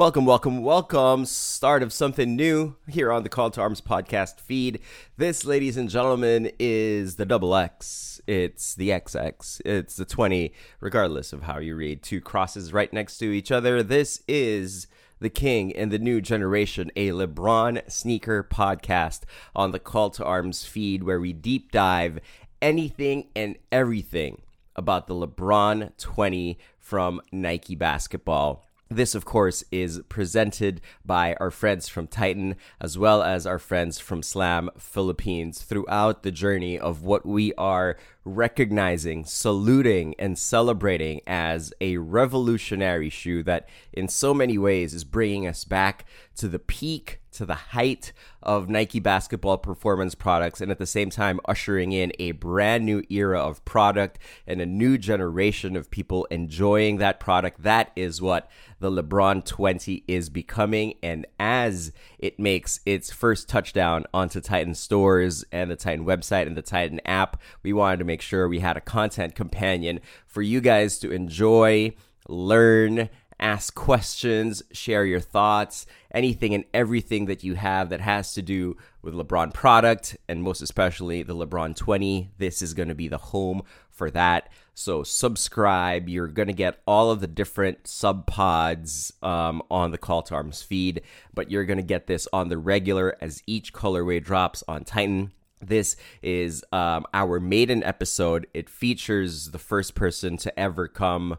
Welcome, welcome, welcome. Start of something new here on the Call to Arms podcast feed. This, ladies and gentlemen, is the double X. It's the XX. It's the 20, regardless of how you read. Two crosses right next to each other. This is the King and the New Generation, a LeBron sneaker podcast on the Call to Arms feed where we deep dive anything and everything about the LeBron 20 from Nike basketball. This, of course, is presented by our friends from Titan as well as our friends from Slam Philippines throughout the journey of what we are recognizing, saluting, and celebrating as a revolutionary shoe that, in so many ways, is bringing us back to the peak, to the height of Nike basketball performance products, and at the same time, ushering in a brand new era of product and a new generation of people enjoying that product. That is what the LeBron 20 is becoming. And as it makes its first touchdown onto Titan stores and the Titan website and the Titan app, we wanted to make sure we had a content companion for you guys to enjoy, learn, ask questions, share your thoughts, anything and everything that you have that has to do with LeBron product, and most especially the LeBron 20. This is going to be the home for that. So subscribe. You're going to get all of the different sub pods um, on the Call to Arms feed, but you're going to get this on the regular as each colorway drops on Titan. This is um, our maiden episode. It features the first person to ever come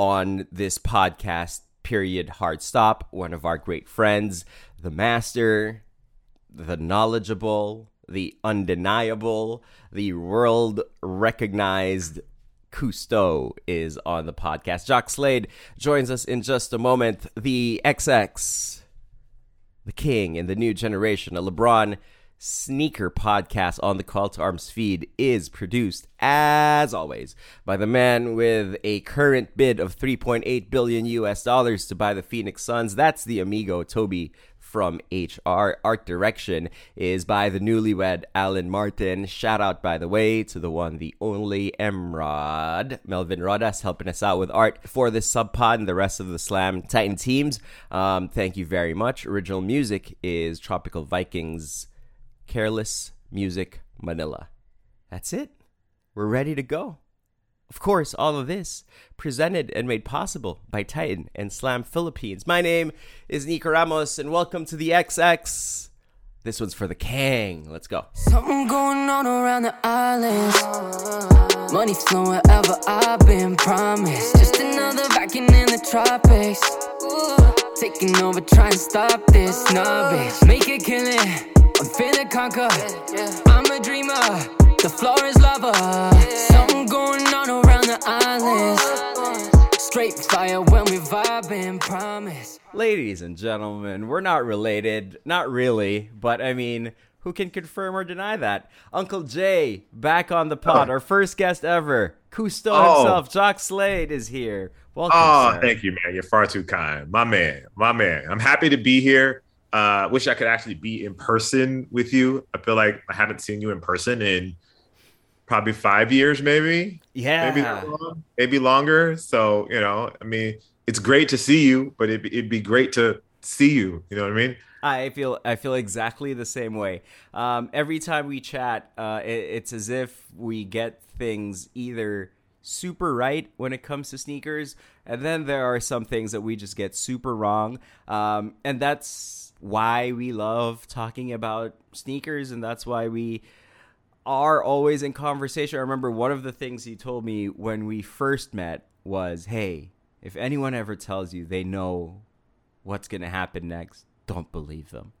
on this podcast, period, hard stop. One of our great friends, the master, the knowledgeable, the undeniable, the world recognized Kustoo is on the podcast. Jacques Slade joins us in just a moment. The XX, the king in the new generation, a LeBron sneaker podcast on the Call to Arms feed is produced, as always, by the man with a current bid of 3.8 billion US dollars to buy the Phoenix Suns. That's the amigo Toby from HR. Art direction is by the newlywed Alan Martin. Shout out, by the way, to the one, the only Emrod, Melvin Rodas, helping us out with art for this sub pod and the rest of the Slam Titan teams. Um, thank you very much. Original music is Tropical Vikings Careless Music Manila. That's it. We're ready to go. Of course, all of this presented and made possible by Titan and Slam Philippines. My name is Nico Ramos, and welcome to the XX. This one's for the Kang. Let's go. Something going on around the islands. Money flowing wherever I've been promised. Just another vacuum in the tropics. Taking over, trying to stop this snobbish. Make a killing. I'm finna conquer. I'm a dreamer. The floor is lava. Something going on around the islands. Straight fire when we vibing, promise. Ladies and gentlemen, we're not related. Not really, but I mean, who can confirm or deny that? Uncle Jay, back on the pod, Oh. our first guest ever. Kustoo Oh. himself, Jacques Slade, is here. Welcome. Oh, sir. thank you, man. You're far too kind. My man, my man. I'm happy to be here. Uh, wish I could actually be in person with you. I feel like I haven't seen you in person in probably five years, maybe, Yeah. maybe long, maybe longer. So you know, I mean, it's great to see you, but it'd, it'd be great to see you. You know what I mean? I feel I feel exactly the same way. Um, every time we chat, uh, it, it's as if we get things either super right when it comes to sneakers, and then there are some things that we just get super wrong. Um, and that's why we love talking about sneakers, and that's why we are always in conversation. I remember one of the things he told me when we first met was, "Hey, if anyone ever tells you they know what's going to happen next, don't believe them."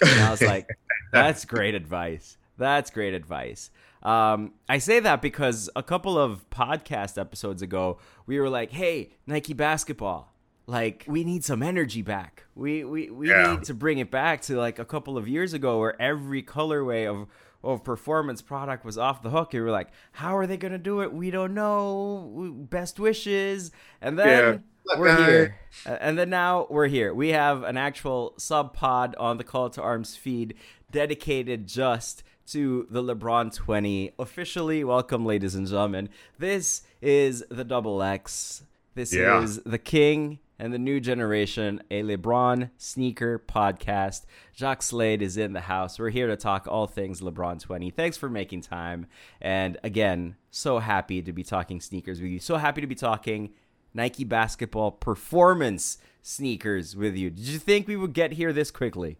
And I was like, "That's great advice. That's great advice." Um, I say that because a couple of podcast episodes ago, we were like, "Hey, Nike basketball, like we need some energy back. We we we Yeah. need to bring it back to like a couple of years ago, where every colorway of of performance product was off the hook. And we were like, how are they gonna do it? We don't know. Best wishes, and then Yeah. we're Okay. here. Uh, And then now we're here. We have an actual sub pod on the Call to Arms feed dedicated just to the LeBron 20. Officially, welcome, ladies and gentlemen. This is the Double X. This Yeah. is the King and the new generation, a LeBron sneaker podcast. Jacques Slade is in the house. We're here to talk all things LeBron 20. Thanks for making time. And again, so happy to be talking sneakers with you. So happy to be talking Nike basketball performance sneakers with you. Did you think we would get here this quickly?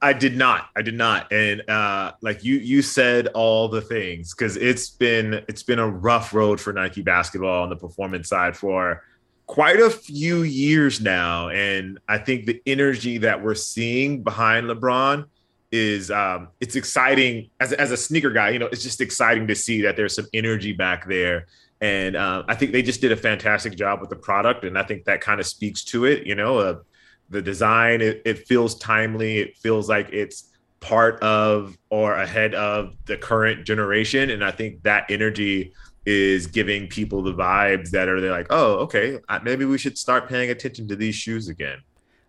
I did not. I did not. And uh, like you, you said all the things because it's been it's been a rough road for Nike basketball on the performance side for quite a few years now. And I think the energy that we're seeing behind LeBron is um, it's exciting as as a sneaker guy. You know, it's just exciting to see that there's some energy back there. And uh, I think they just did a fantastic job with the product, and I think that kind of speaks to it. You know, uh, the design it, it feels timely it feels like it's part of or ahead of the current generation and i think that energy is giving people the vibes that are they're like oh okay maybe we should start paying attention to these shoes again.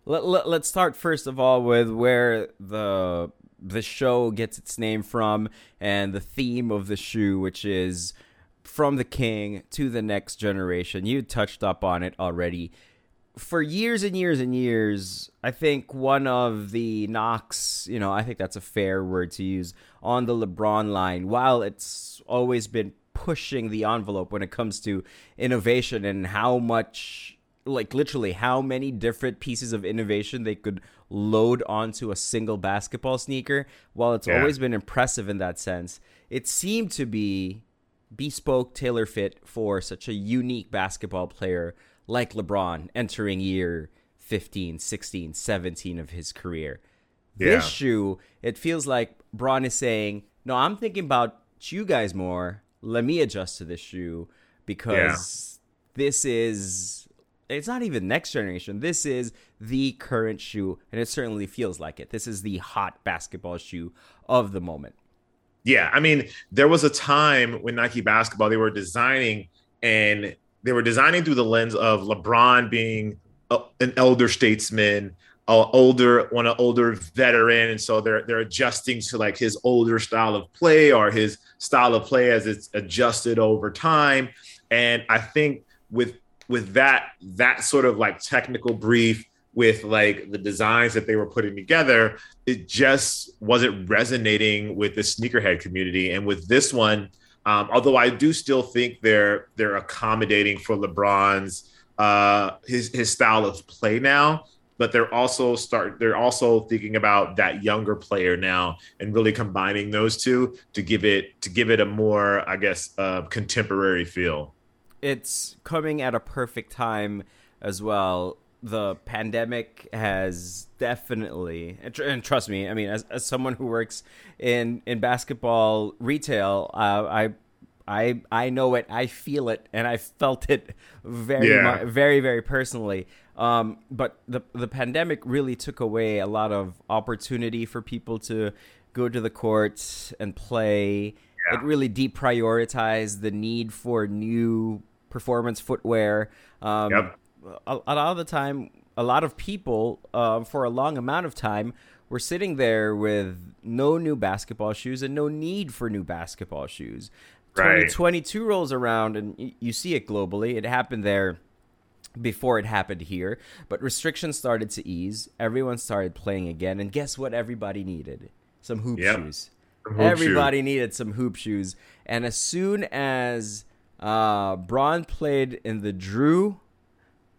Let, let, let's start first of all with where the the show gets its name from and the theme of the shoe which is from the king to the next generation. You touched up on it already. For years and years and years, I think one of the knocks, you know, I think that's a fair word to use on the LeBron line, while it's always been pushing the envelope when it comes to innovation and how much, like literally, how many different pieces of innovation they could load onto a single basketball sneaker, while it's yeah. always been impressive in that sense, it seemed to be bespoke, tailor fit for such a unique basketball player like LeBron entering year 15, 16, 17 of his career. Yeah. This shoe, it feels like Bron is saying, No, I'm thinking about you guys more. Let me adjust to this shoe because yeah. this is it's not even next generation. This is the current shoe, and it certainly feels like it. This is the hot basketball shoe of the moment. Yeah, I mean, there was a time when Nike basketball they were designing and they were designing through the lens of LeBron being a, an elder statesman, a older one, an older veteran, and so they're they're adjusting to like his older style of play or his style of play as it's adjusted over time. And I think with with that that sort of like technical brief with like the designs that they were putting together, it just wasn't resonating with the sneakerhead community. And with this one, um, although I do still think they're they're accommodating for LeBron's uh, his his style of play now, but they're also start they're also thinking about that younger player now and really combining those two to give it to give it a more I guess uh, contemporary feel. It's coming at a perfect time as well the pandemic has definitely and, trust me i mean as, as someone who works in in basketball retail uh, i i i know it i feel it and i felt it very yeah. mu- very very personally um, but the the pandemic really took away a lot of opportunity for people to go to the courts and play yeah. it really deprioritized the need for new performance footwear um, yep a, a lot of the time, a lot of people uh, for a long amount of time were sitting there with no new basketball shoes and no need for new basketball shoes. Right. 2022 rolls around and you see it globally. It happened there before it happened here, but restrictions started to ease. Everyone started playing again, and guess what? Everybody needed some hoop yep. shoes. Hoop Everybody shoe. needed some hoop shoes, and as soon as uh, Bron played in the Drew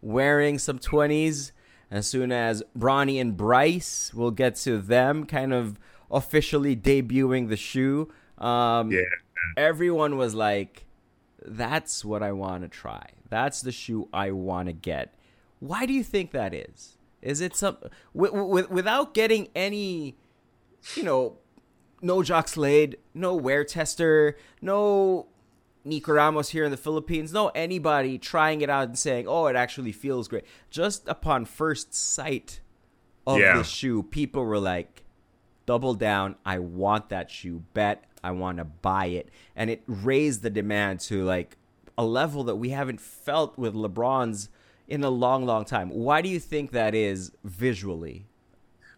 wearing some 20s. As soon as Bronny and Bryce, will get to them kind of officially debuting the shoe. Um, yeah. Everyone was like, that's what I want to try. That's the shoe I want to get. Why do you think that is? Is it some w- w- without getting any, you know, no Jacques Slade, no wear tester, no Nico Ramos here in the Philippines. No, anybody trying it out and saying, "Oh, it actually feels great." Just upon first sight of yeah. the shoe, people were like, "Double down! I want that shoe. Bet I want to buy it." And it raised the demand to like a level that we haven't felt with LeBron's in a long, long time. Why do you think that is visually?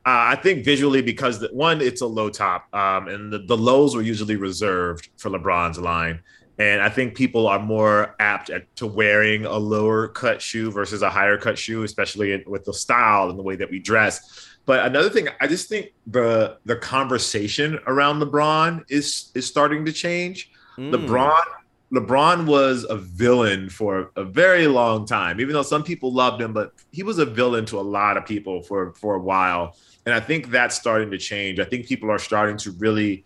Uh, I think visually because the, one, it's a low top, um, and the, the lows were usually reserved for LeBron's line And I think people are more apt at, to wearing a lower cut shoe versus a higher cut shoe, especially in, with the style and the way that we dress. But another thing, I just think the the conversation around LeBron is is starting to change. Mm. LeBron LeBron was a villain for a very long time, even though some people loved him, but he was a villain to a lot of people for for a while. And I think that's starting to change. I think people are starting to really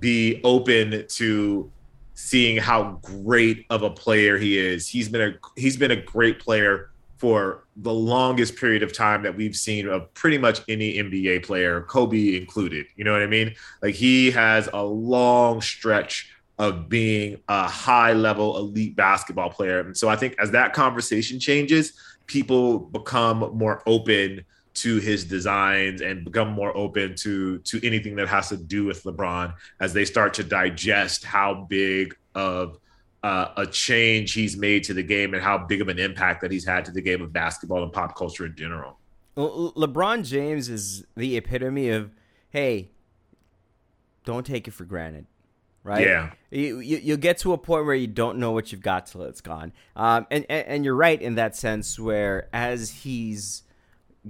be open to seeing how great of a player he is. He's been a he's been a great player for the longest period of time that we've seen of pretty much any NBA player, Kobe included. You know what I mean? Like he has a long stretch of being a high level elite basketball player. And so I think as that conversation changes, people become more open to his designs and become more open to to anything that has to do with LeBron as they start to digest how big of uh, a change he's made to the game and how big of an impact that he's had to the game of basketball and pop culture in general. Well, LeBron James is the epitome of hey, don't take it for granted right? Yeah. You, you you get to a point where you don't know what you've got till it's gone. Um, and, and and you're right in that sense where as he's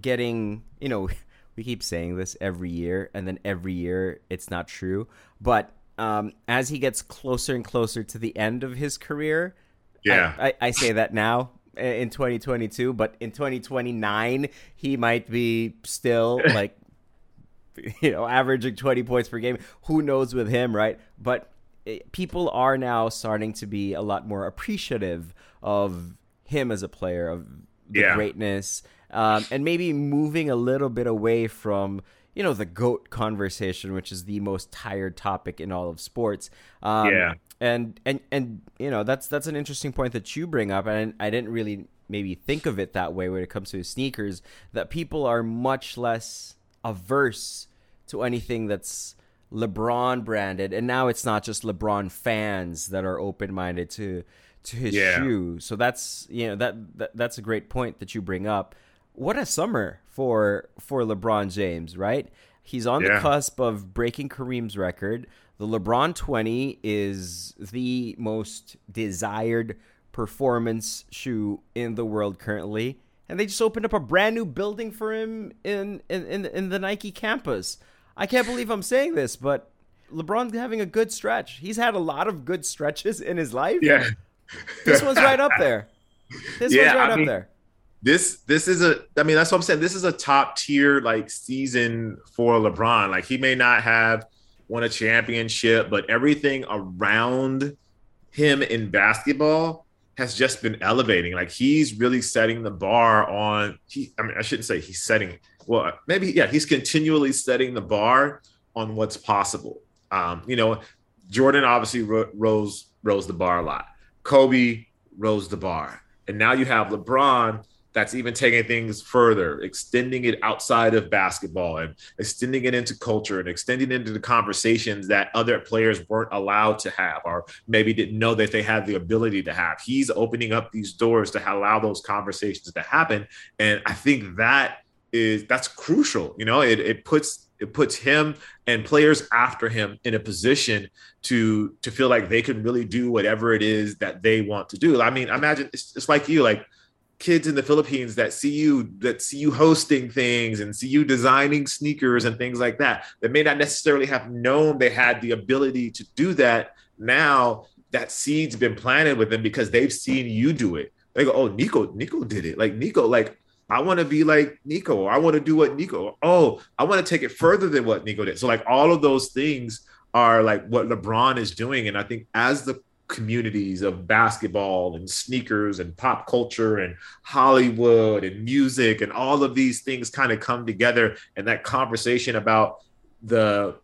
getting, you know, we keep saying this every year, and then every year it's not true. But um, as he gets closer and closer to the end of his career, yeah, I, I, I say that now in 2022, but in 2029 he might be still like you know, averaging 20 points per game. Who knows with him, right? But it, eh, people are now starting to be a lot more appreciative of him as a player, of the yeah. greatness, um, and maybe moving a little bit away from you know the goat conversation, which is the most tired topic in all of sports. Um, yeah, and and and you know that's that's an interesting point that you bring up, and I didn't really maybe think of it that way when it comes to sneakers. That people are much less averse to anything that's LeBron branded, and now it's not just LeBron fans that are open minded to to his yeah. shoe. So that's you know that, that that's a great point that you bring up. What a summer for for LeBron James, right? He's on yeah. the cusp of breaking Kareem's record. The LeBron 20 is the most desired performance shoe in the world currently and they just opened up a brand new building for him in in in, in the Nike campus. I can't believe I'm saying this, but LeBron's having a good stretch. He's had a lot of good stretches in his life. Yeah. This one's right up there. This yeah, one's right I up mean, there. This this is a I mean that's what I'm saying. This is a top tier like season for LeBron. Like he may not have won a championship, but everything around him in basketball has just been elevating. Like he's really setting the bar on. He, I mean, I shouldn't say he's setting. Well, maybe yeah, he's continually setting the bar on what's possible. Um, you know, Jordan obviously ro- rose rose the bar a lot. Kobe rose the bar, and now you have LeBron that's even taking things further, extending it outside of basketball and extending it into culture and extending it into the conversations that other players weren't allowed to have or maybe didn't know that they had the ability to have. He's opening up these doors to allow those conversations to happen. And I think that is that's crucial. You know, it, it puts it puts him and players after him in a position to to feel like they can really do whatever it is that they want to do. I mean, imagine it's, it's like you like kids in the Philippines that see you that see you hosting things and see you designing sneakers and things like that that may not necessarily have known they had the ability to do that. Now that seed's been planted with them because they've seen you do it. They go oh nico nico did it. Like nico like I want to be like Nico. I want to do what Nico. Oh, I want to take it further than what Nico did. So like all of those things are like what LeBron is doing. And I think as the communities of basketball and sneakers and pop culture and Hollywood and music and all of these things kind of come together and that conversation about the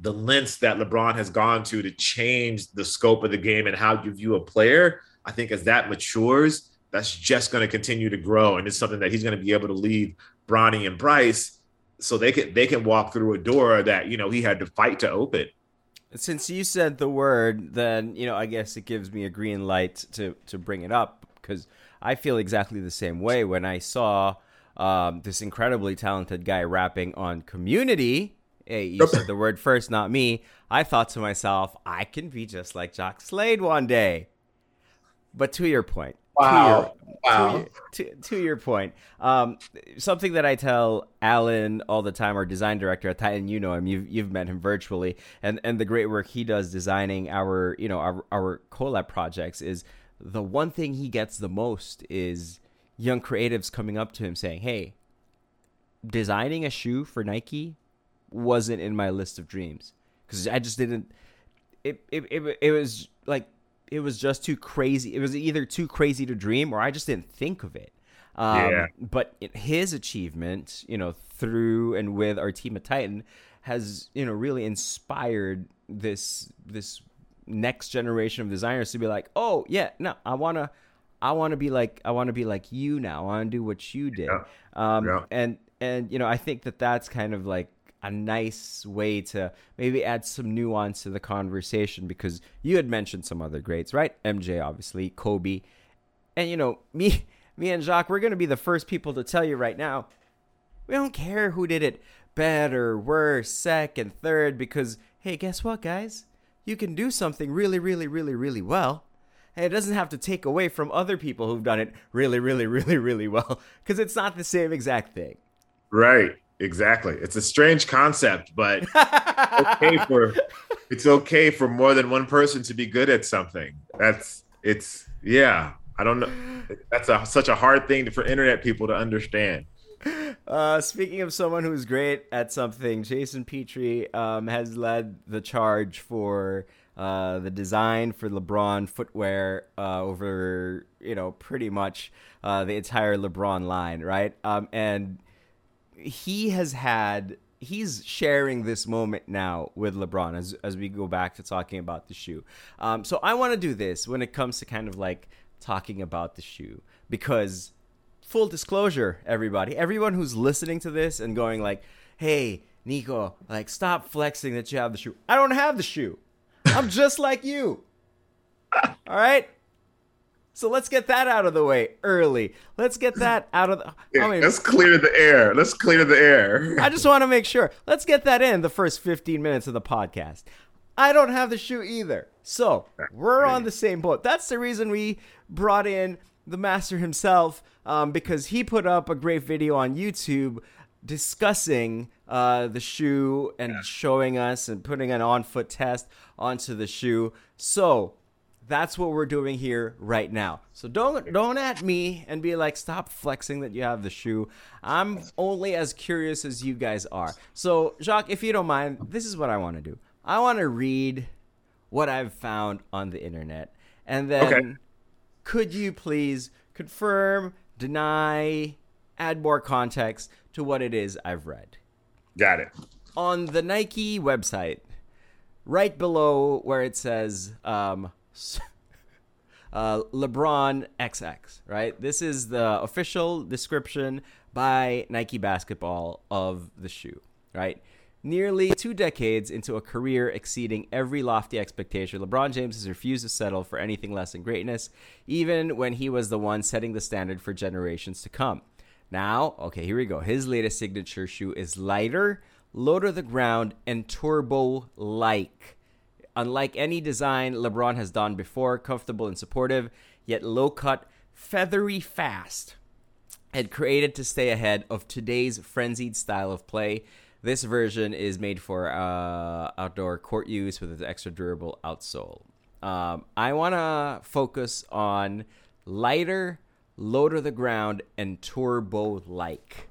the lengths that LeBron has gone to to change the scope of the game and how you view a player, I think as that matures, that's just going to continue to grow and it's something that he's going to be able to leave Bronny and Bryce so they can they can walk through a door that, you know, he had to fight to open. Since you said the word, then you know I guess it gives me a green light to to bring it up because I feel exactly the same way when I saw um, this incredibly talented guy rapping on Community hey, you said the word first, not me. I thought to myself, I can be just like Jacques Slade one day. But to your point, Wow. To your, wow. To, to, to your point, um, something that I tell Alan all the time, our design director at Titan, you know him, you've, you've met him virtually, and, and the great work he does designing our, you know, our, our collab projects is the one thing he gets the most is young creatives coming up to him saying, hey, designing a shoe for Nike wasn't in my list of dreams because I just didn't. It, it it it was like it was just too crazy. It was either too crazy to dream or I just didn't think of it. Um, Yeah. But his achievement, you know, through and with our team at Titan, has you know really inspired this this next generation of designers to be like, oh yeah, no, I wanna. I want to be like I want to be like you now. I want to do what you did. Yeah. Um, Yeah. and and you know I think that that's kind of like a nice way to maybe add some nuance to the conversation because you had mentioned some other greats, right? MJ, obviously, Kobe, and you know me, me and Jacques, we're gonna be the first people to tell you right now. We don't care who did it better, worse, second, third, because hey, guess what, guys? You can do something really, really, really, really well. And it doesn't have to take away from other people who've done it really, really, really, really well, because it's not the same exact thing. Right. Exactly. It's a strange concept, but okay for it's okay for more than one person to be good at something. That's it's yeah. I don't know. That's a such a hard thing for internet people to understand. Uh, speaking of someone who's great at something, Jason Petrie um, has led the charge for uh, the design for LeBron footwear uh, over, you know, pretty much uh, the entire LeBron line, right? Um, and he has had he's sharing this moment now with LeBron as as we go back to talking about the shoe. Um, so I want to do this when it comes to kind of like talking about the shoe because full disclosure, everybody, everyone who's listening to this and going like, "Hey, Nico, like stop flexing that you have the shoe." I don't have the shoe. I'm just like you. All right? So let's get that out of the way early. Let's get that out of the I mean, Let's clear the air. Let's clear the air. I just want to make sure. Let's get that in the first 15 minutes of the podcast. I don't have the shoe either. So we're on the same boat. That's the reason we brought in the master himself um, because he put up a great video on YouTube discussing uh, the shoe and showing us and putting an on foot test onto the shoe. So that's what we're doing here right now. So don't don't at me and be like stop flexing that you have the shoe. I'm only as curious as you guys are. So Jacques, if you don't mind, this is what I want to do. I want to read what I've found on the internet and then Okay. could you please confirm, deny, add more context to what it is I've read? Got it. on the Nike website, right below where it says um, uh, LeBron XX, right? This is the official description by Nike Basketball of the shoe, right? Nearly two decades into a career exceeding every lofty expectation, LeBron James has refused to settle for anything less than greatness, even when he was the one setting the standard for generations to come. Now, okay, here we go. His latest signature shoe is lighter, low to the ground, and turbo like. Unlike any design LeBron has done before, comfortable and supportive, yet low cut, feathery fast, and created to stay ahead of today's frenzied style of play. This version is made for uh, outdoor court use with its extra durable outsole. Um, I want to focus on lighter, low to the ground, and turbo like.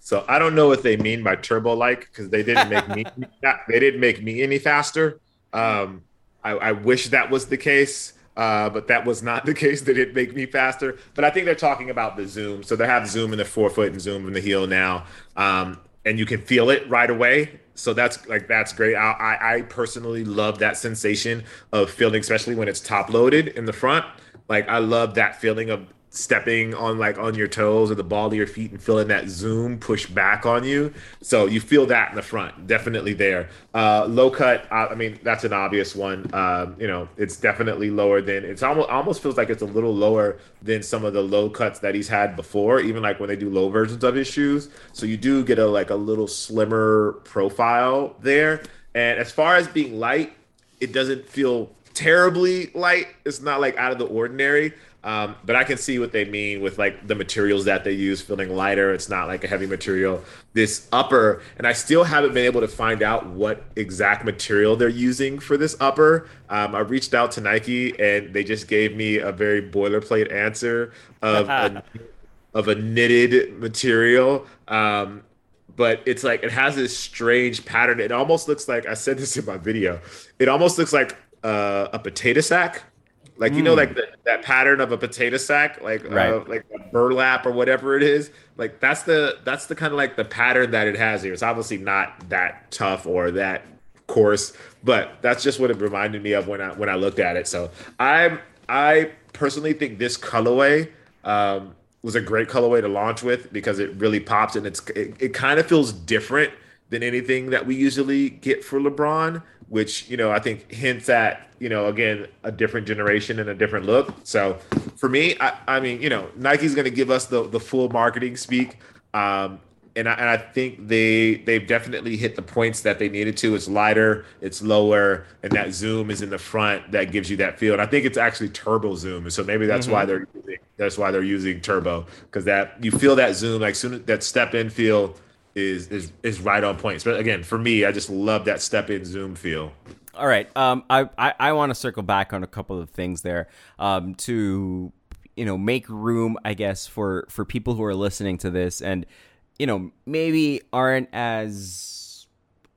So I don't know what they mean by turbo like because they didn't make me they didn't make me any faster. Um, I, I wish that was the case, uh, but that was not the case. They didn't make me faster. But I think they're talking about the zoom. So they have zoom in the forefoot and zoom in the heel now, um, and you can feel it right away. So that's like that's great. I, I, I personally love that sensation of feeling, especially when it's top loaded in the front. Like I love that feeling of stepping on like on your toes or the ball of your feet and feeling that zoom push back on you. So you feel that in the front, definitely there. Uh, low cut, I, I mean that's an obvious one. Um, you know, it's definitely lower than it's almost almost feels like it's a little lower than some of the low cuts that he's had before, even like when they do low versions of his shoes. So you do get a like a little slimmer profile there. And as far as being light, it doesn't feel terribly light. It's not like out of the ordinary. Um, but I can see what they mean with like the materials that they use feeling lighter. It's not like a heavy material. This upper, and I still haven't been able to find out what exact material they're using for this upper. Um, I reached out to Nike and they just gave me a very boilerplate answer of a, of a knitted material. Um, but it's like it has this strange pattern. It almost looks like I said this in my video. It almost looks like uh, a potato sack like you know, like the, that pattern of a potato sack, like uh, Right. uh, like a burlap or whatever it is. Like that's the that's the kind of like the pattern that it has here. It's obviously not that tough or that coarse, but that's just what it reminded me of when I when I looked at it. So I'm I personally think this colorway um, was a great colorway to launch with because it really pops and it's it, it kind of feels different than anything that we usually get for LeBron, which you know I think hints at you know again a different generation and a different look. So for me, I, I mean you know Nike's going to give us the the full marketing speak, um, and I, and I think they they've definitely hit the points that they needed to. It's lighter, it's lower, and that zoom is in the front that gives you that feel. And I think it's actually turbo zoom, so maybe that's why they're using, that's why they're using turbo because that you feel that zoom like soon that step in feel is is is right on point. But again, for me, I just love that step in zoom feel. All right. Um, I I, I want to circle back on a couple of things there. Um, to you know make room, I guess, for for people who are listening to this and you know maybe aren't as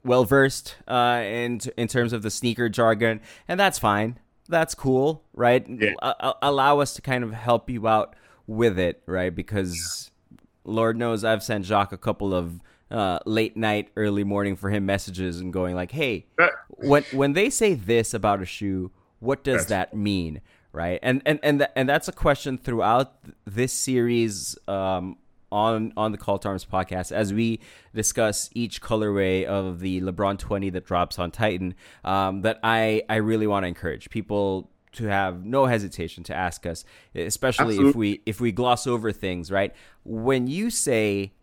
well versed uh, in in terms of the sneaker jargon, and that's fine. That's cool, right? Yeah. A- allow us to kind of help you out with it, right? Because Lord knows I've sent Jacques a couple of uh, late night, early morning for him messages and going like, "Hey, when when they say this about a shoe, what does That's- that mean?" Right? And and and th- and that's a question throughout this series um, on on the Call to Arms podcast as we discuss each colorway of the LeBron 20 that drops on Titan. Um, that I I really want to encourage people to have no hesitation to ask us, especially if we if we gloss over things. Right? When you say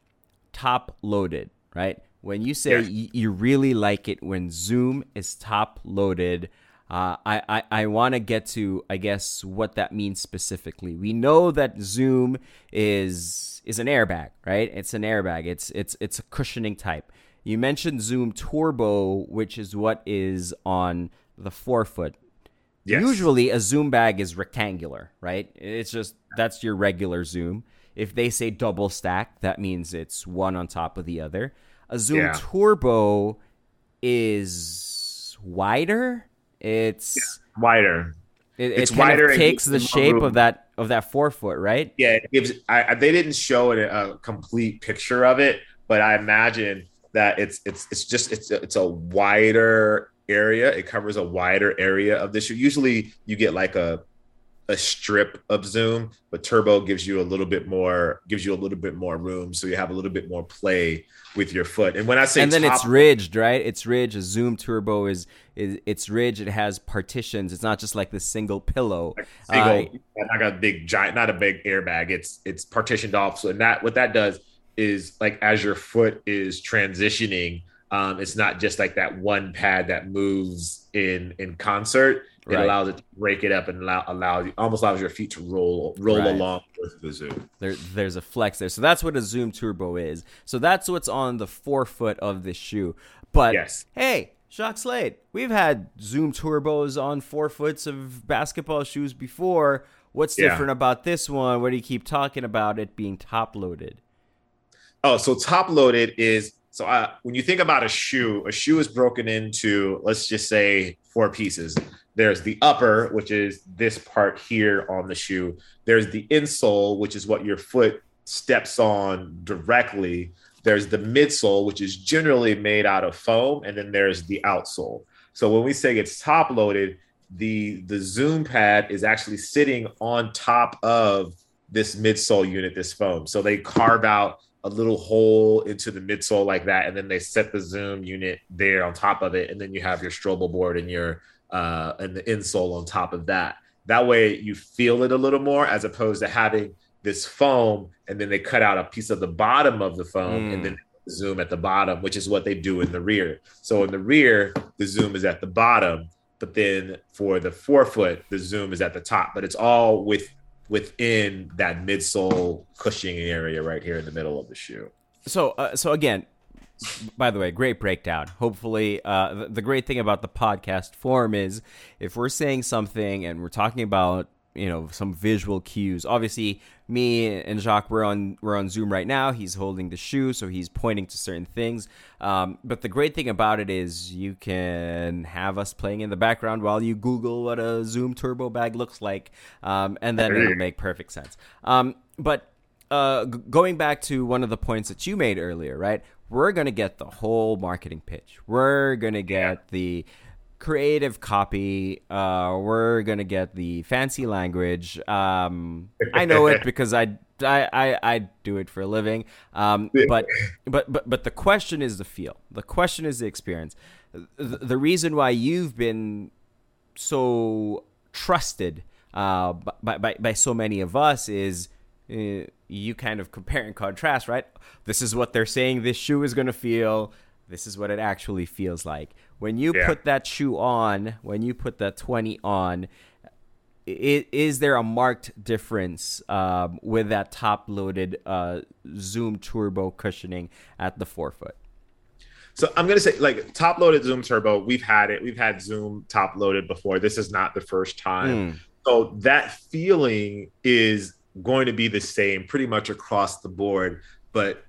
top loaded, right? When you say Yes. y- you really like it when Zoom is top loaded, uh, I, I, I want to get to, I guess, what that means specifically. We know that Zoom is is an airbag, right? It's an airbag. It's it's it's a cushioning type. You mentioned Zoom Turbo, which is what is on the forefoot. Yes. Usually a zoom bag is rectangular, right? It's just that's your regular zoom. If they say double stack, that means it's one on top of the other. A zoom Yeah. turbo is wider. It's wider. it, It's it kind wider of takes the shape room. of that of that forefoot, right? Yeah, it gives. I, I- they didn't show it a complete picture of it, but I imagine that it's it's it's just it's a, it's a wider area. It covers a wider area of the shoe. Usually, you get like a a strip of zoom, but turbo gives you a little bit more gives you a little bit more room, so you have a little bit more play with your foot. And when I say and then top, it's ridged, right? It's ridged. A Zoom Turbo is, is it's ridged. It has partitions. It's not just like the single pillow. single, uh, not a big giant, not a big airbag. It's it's partitioned off. So and that what that does is like as your foot is transitioning, um, it's not just like that one pad that moves in in concert. It Right. allows it to break it up and allow allow you almost allows your feet to roll roll Right. along with the zoom. There, there's a flex there. So that's what a Zoom Turbo is. So that's what's on the forefoot of this shoe. But Yes. hey, Jacques Slade, we've had Zoom Turbos on forefoots of basketball shoes before. What's Yeah. different about this one? What do you keep talking about it being top loaded? Oh, so top loaded is so uh, when you think about a shoe, a shoe is broken into let's just say four pieces. There's the upper, which is this part here on the shoe. There's the insole, which is what your foot steps on directly. There's the midsole, which is generally made out of foam, and then there's the outsole. So when we say it's top loaded, the the zoom pad is actually sitting on top of this midsole unit, this foam. So they carve out a little hole into the midsole like that, and then they set the zoom unit there on top of it, and then you have your Strobel board and your uh, and the insole on top of that. That way, you feel it a little more as opposed to having this foam, and then they cut out a piece of the bottom of the foam, mm. and then zoom at the bottom, which is what they do in the rear. So in the rear, the zoom is at the bottom, but then for the forefoot, the zoom is at the top. But it's all with within that midsole cushioning area right here in the middle of the shoe. So, uh, so again, by the way, great breakdown. Hopefully, uh, the, the great thing about the podcast form is if we're saying something and we're talking about you know some visual cues. Obviously, me and Jacques we're on we're on Zoom right now. He's holding the shoe, so he's pointing to certain things. Um, but the great thing about it is you can have us playing in the background while you Google what a Zoom Turbo bag looks like, um, and then it'll make perfect sense. Um, but uh, g- going back to one of the points that you made earlier, right? We're gonna get the whole marketing pitch. We're gonna get the creative copy. Uh, we're gonna get the fancy language. Um, I know it because I, I, I, I do it for a living. Um, but, but, but, but the question is the feel. The question is the experience. The, the reason why you've been so trusted uh, by, by, by so many of us is uh, you kind of compare and contrast, right? This is what they're saying this shoe is going to feel. This is what it actually feels like. When you yeah. put that shoe on, when you put that 20 on, it, is there a marked difference um, with that top loaded uh, Zoom Turbo cushioning at the forefoot? So I'm gonna say like top loaded Zoom Turbo. We've had it. We've had Zoom top loaded before. This is not the first time. Mm. So that feeling is going to be the same pretty much across the board. But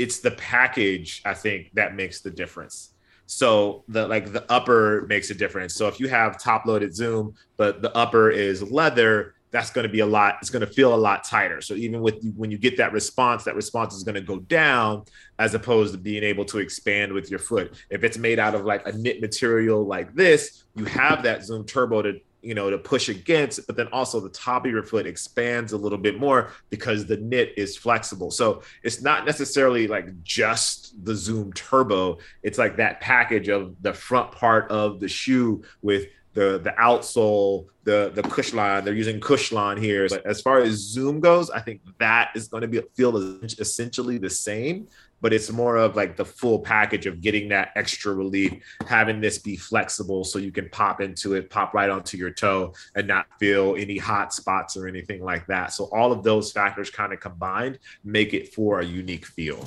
it's the package I think that makes the difference. So the like the upper makes a difference. So if you have top loaded zoom, but the upper is leather, that's going to be a lot. It's going to feel a lot tighter. So even with when you get that response, that response is going to go down as opposed to being able to expand with your foot. If it's made out of like a knit material like this, you have that Zoom Turbo to you know, to push against, but then also the top of your foot expands a little bit more because the knit is flexible. So it's not necessarily like just the Zoom Turbo. It's like that package of the front part of the shoe with the the outsole, the the Cushlon. They're using Cushlon here. But as far as Zoom goes, I think that is going to be feel essentially the same but it's more of like the full package of getting that extra relief, having this be flexible so you can pop into it, pop right onto your toe and not feel any hot spots or anything like that. So all of those factors kind of combined make it for a unique feel.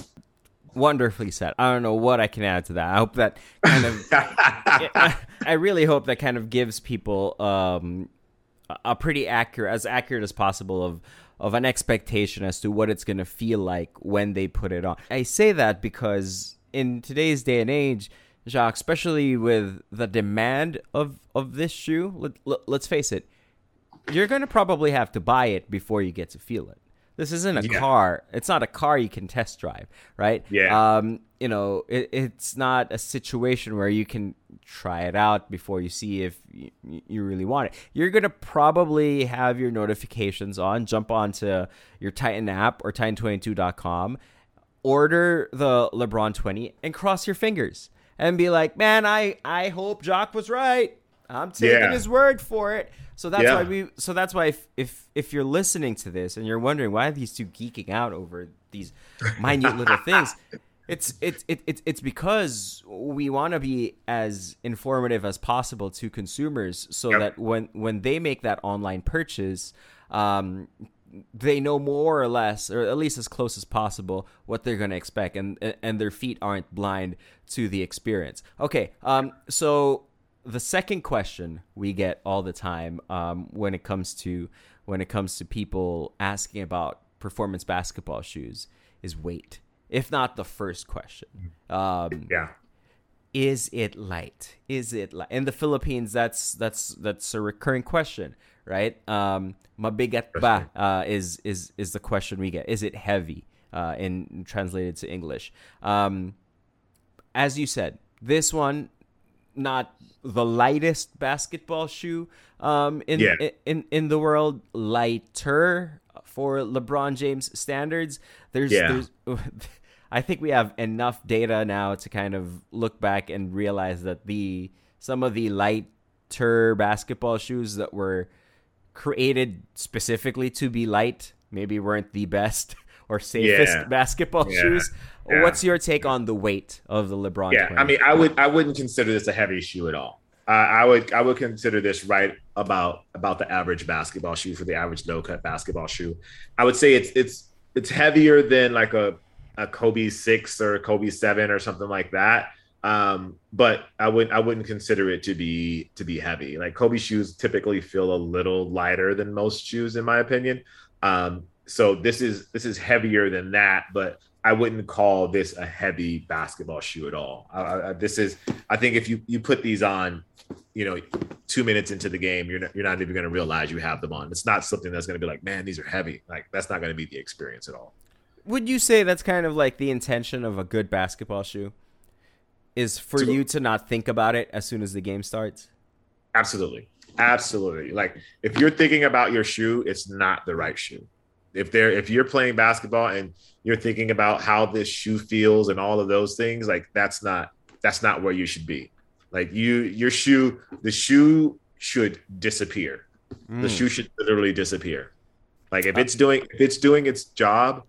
Wonderfully said. I don't know what I can add to that. I hope that kind of, I really hope that kind of gives people um, a pretty accurate, as accurate as possible of of an expectation as to what it's going to feel like when they put it on. I say that because in today's day and age, Jacques, especially with the demand of of this shoe, let, let, let's face it, you're going to probably have to buy it before you get to feel it. This isn't a yeah. car. It's not a car you can test drive, right? Yeah. Um, you know, it, it's not a situation where you can try it out before you see if you, you really want it. You're gonna probably have your notifications on, jump onto your Titan app or Titan22.com, order the LeBron 20, and cross your fingers and be like, "Man, I I hope Jacques was right. I'm taking yeah. his word for it." So that's yeah. why we. So that's why if, if if you're listening to this and you're wondering why are these two geeking out over these minute little things, it's it's it, it, it's because we want to be as informative as possible to consumers, so yep. that when when they make that online purchase, um, they know more or less, or at least as close as possible, what they're going to expect, and and their feet aren't blind to the experience. Okay, um, so the second question we get all the time um, when it comes to when it comes to people asking about performance basketball shoes is weight, if not the first question. Um, yeah. Is it light? Is it light? In the Philippines, that's that's that's a recurring question, right? Um, mabigat ba uh, is is is the question we get. Is it heavy? Uh, in translated to English. Um, as you said, this one not the lightest basketball shoe um, in, yeah. in in the world, lighter for LeBron James standards. There's, Yeah. there's, I think we have enough data now to kind of look back and realize that the some of the lighter basketball shoes that were created specifically to be light maybe weren't the best or safest Yeah. basketball Yeah. shoes. Yeah. What's your take on the weight of the LeBron? Yeah, 20? I mean, I would I wouldn't consider this a heavy shoe at all. Uh, I would I would consider this right about about the average basketball shoe for the average low cut basketball shoe. I would say it's it's it's heavier than like a a Kobe six or a Kobe seven or something like that. Um, but I wouldn't I wouldn't consider it to be to be heavy. Like Kobe shoes typically feel a little lighter than most shoes, in my opinion. Um, so this is this is heavier than that, but I wouldn't call this a heavy basketball shoe at all. This is, I think, if you you put these on, you know, two minutes into the game, you're not, you're not even going to realize you have them on. It's not something that's going to be like, man, these are heavy. Like that's not going to be the experience at all. Would you say that's kind of like the intention of a good basketball shoe? Is for So- you to not think about it as soon as the game starts? Absolutely, absolutely. Like if you're thinking about your shoe, it's not the right shoe. If they're if you're playing basketball and you're thinking about how this shoe feels and all of those things, like that's not that's not where you should be. Like you your shoe, the shoe should disappear. The Mm. shoe should literally disappear. Like if it's doing if it's doing its job,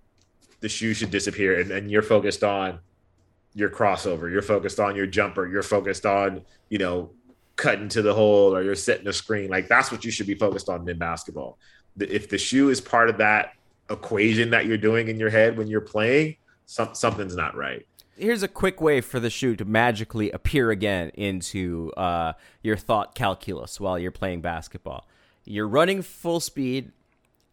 the shoe should disappear and, and you're focused on your crossover, you're focused on your jumper, you're focused on, you know, cutting to the hole or you're setting a screen. Like that's what you should be focused on in basketball. If the shoe is part of that equation that you're doing in your head when you're playing, some, something's not right. Here's a quick way for the shoe to magically appear again into uh, your thought calculus while you're playing basketball. You're running full speed.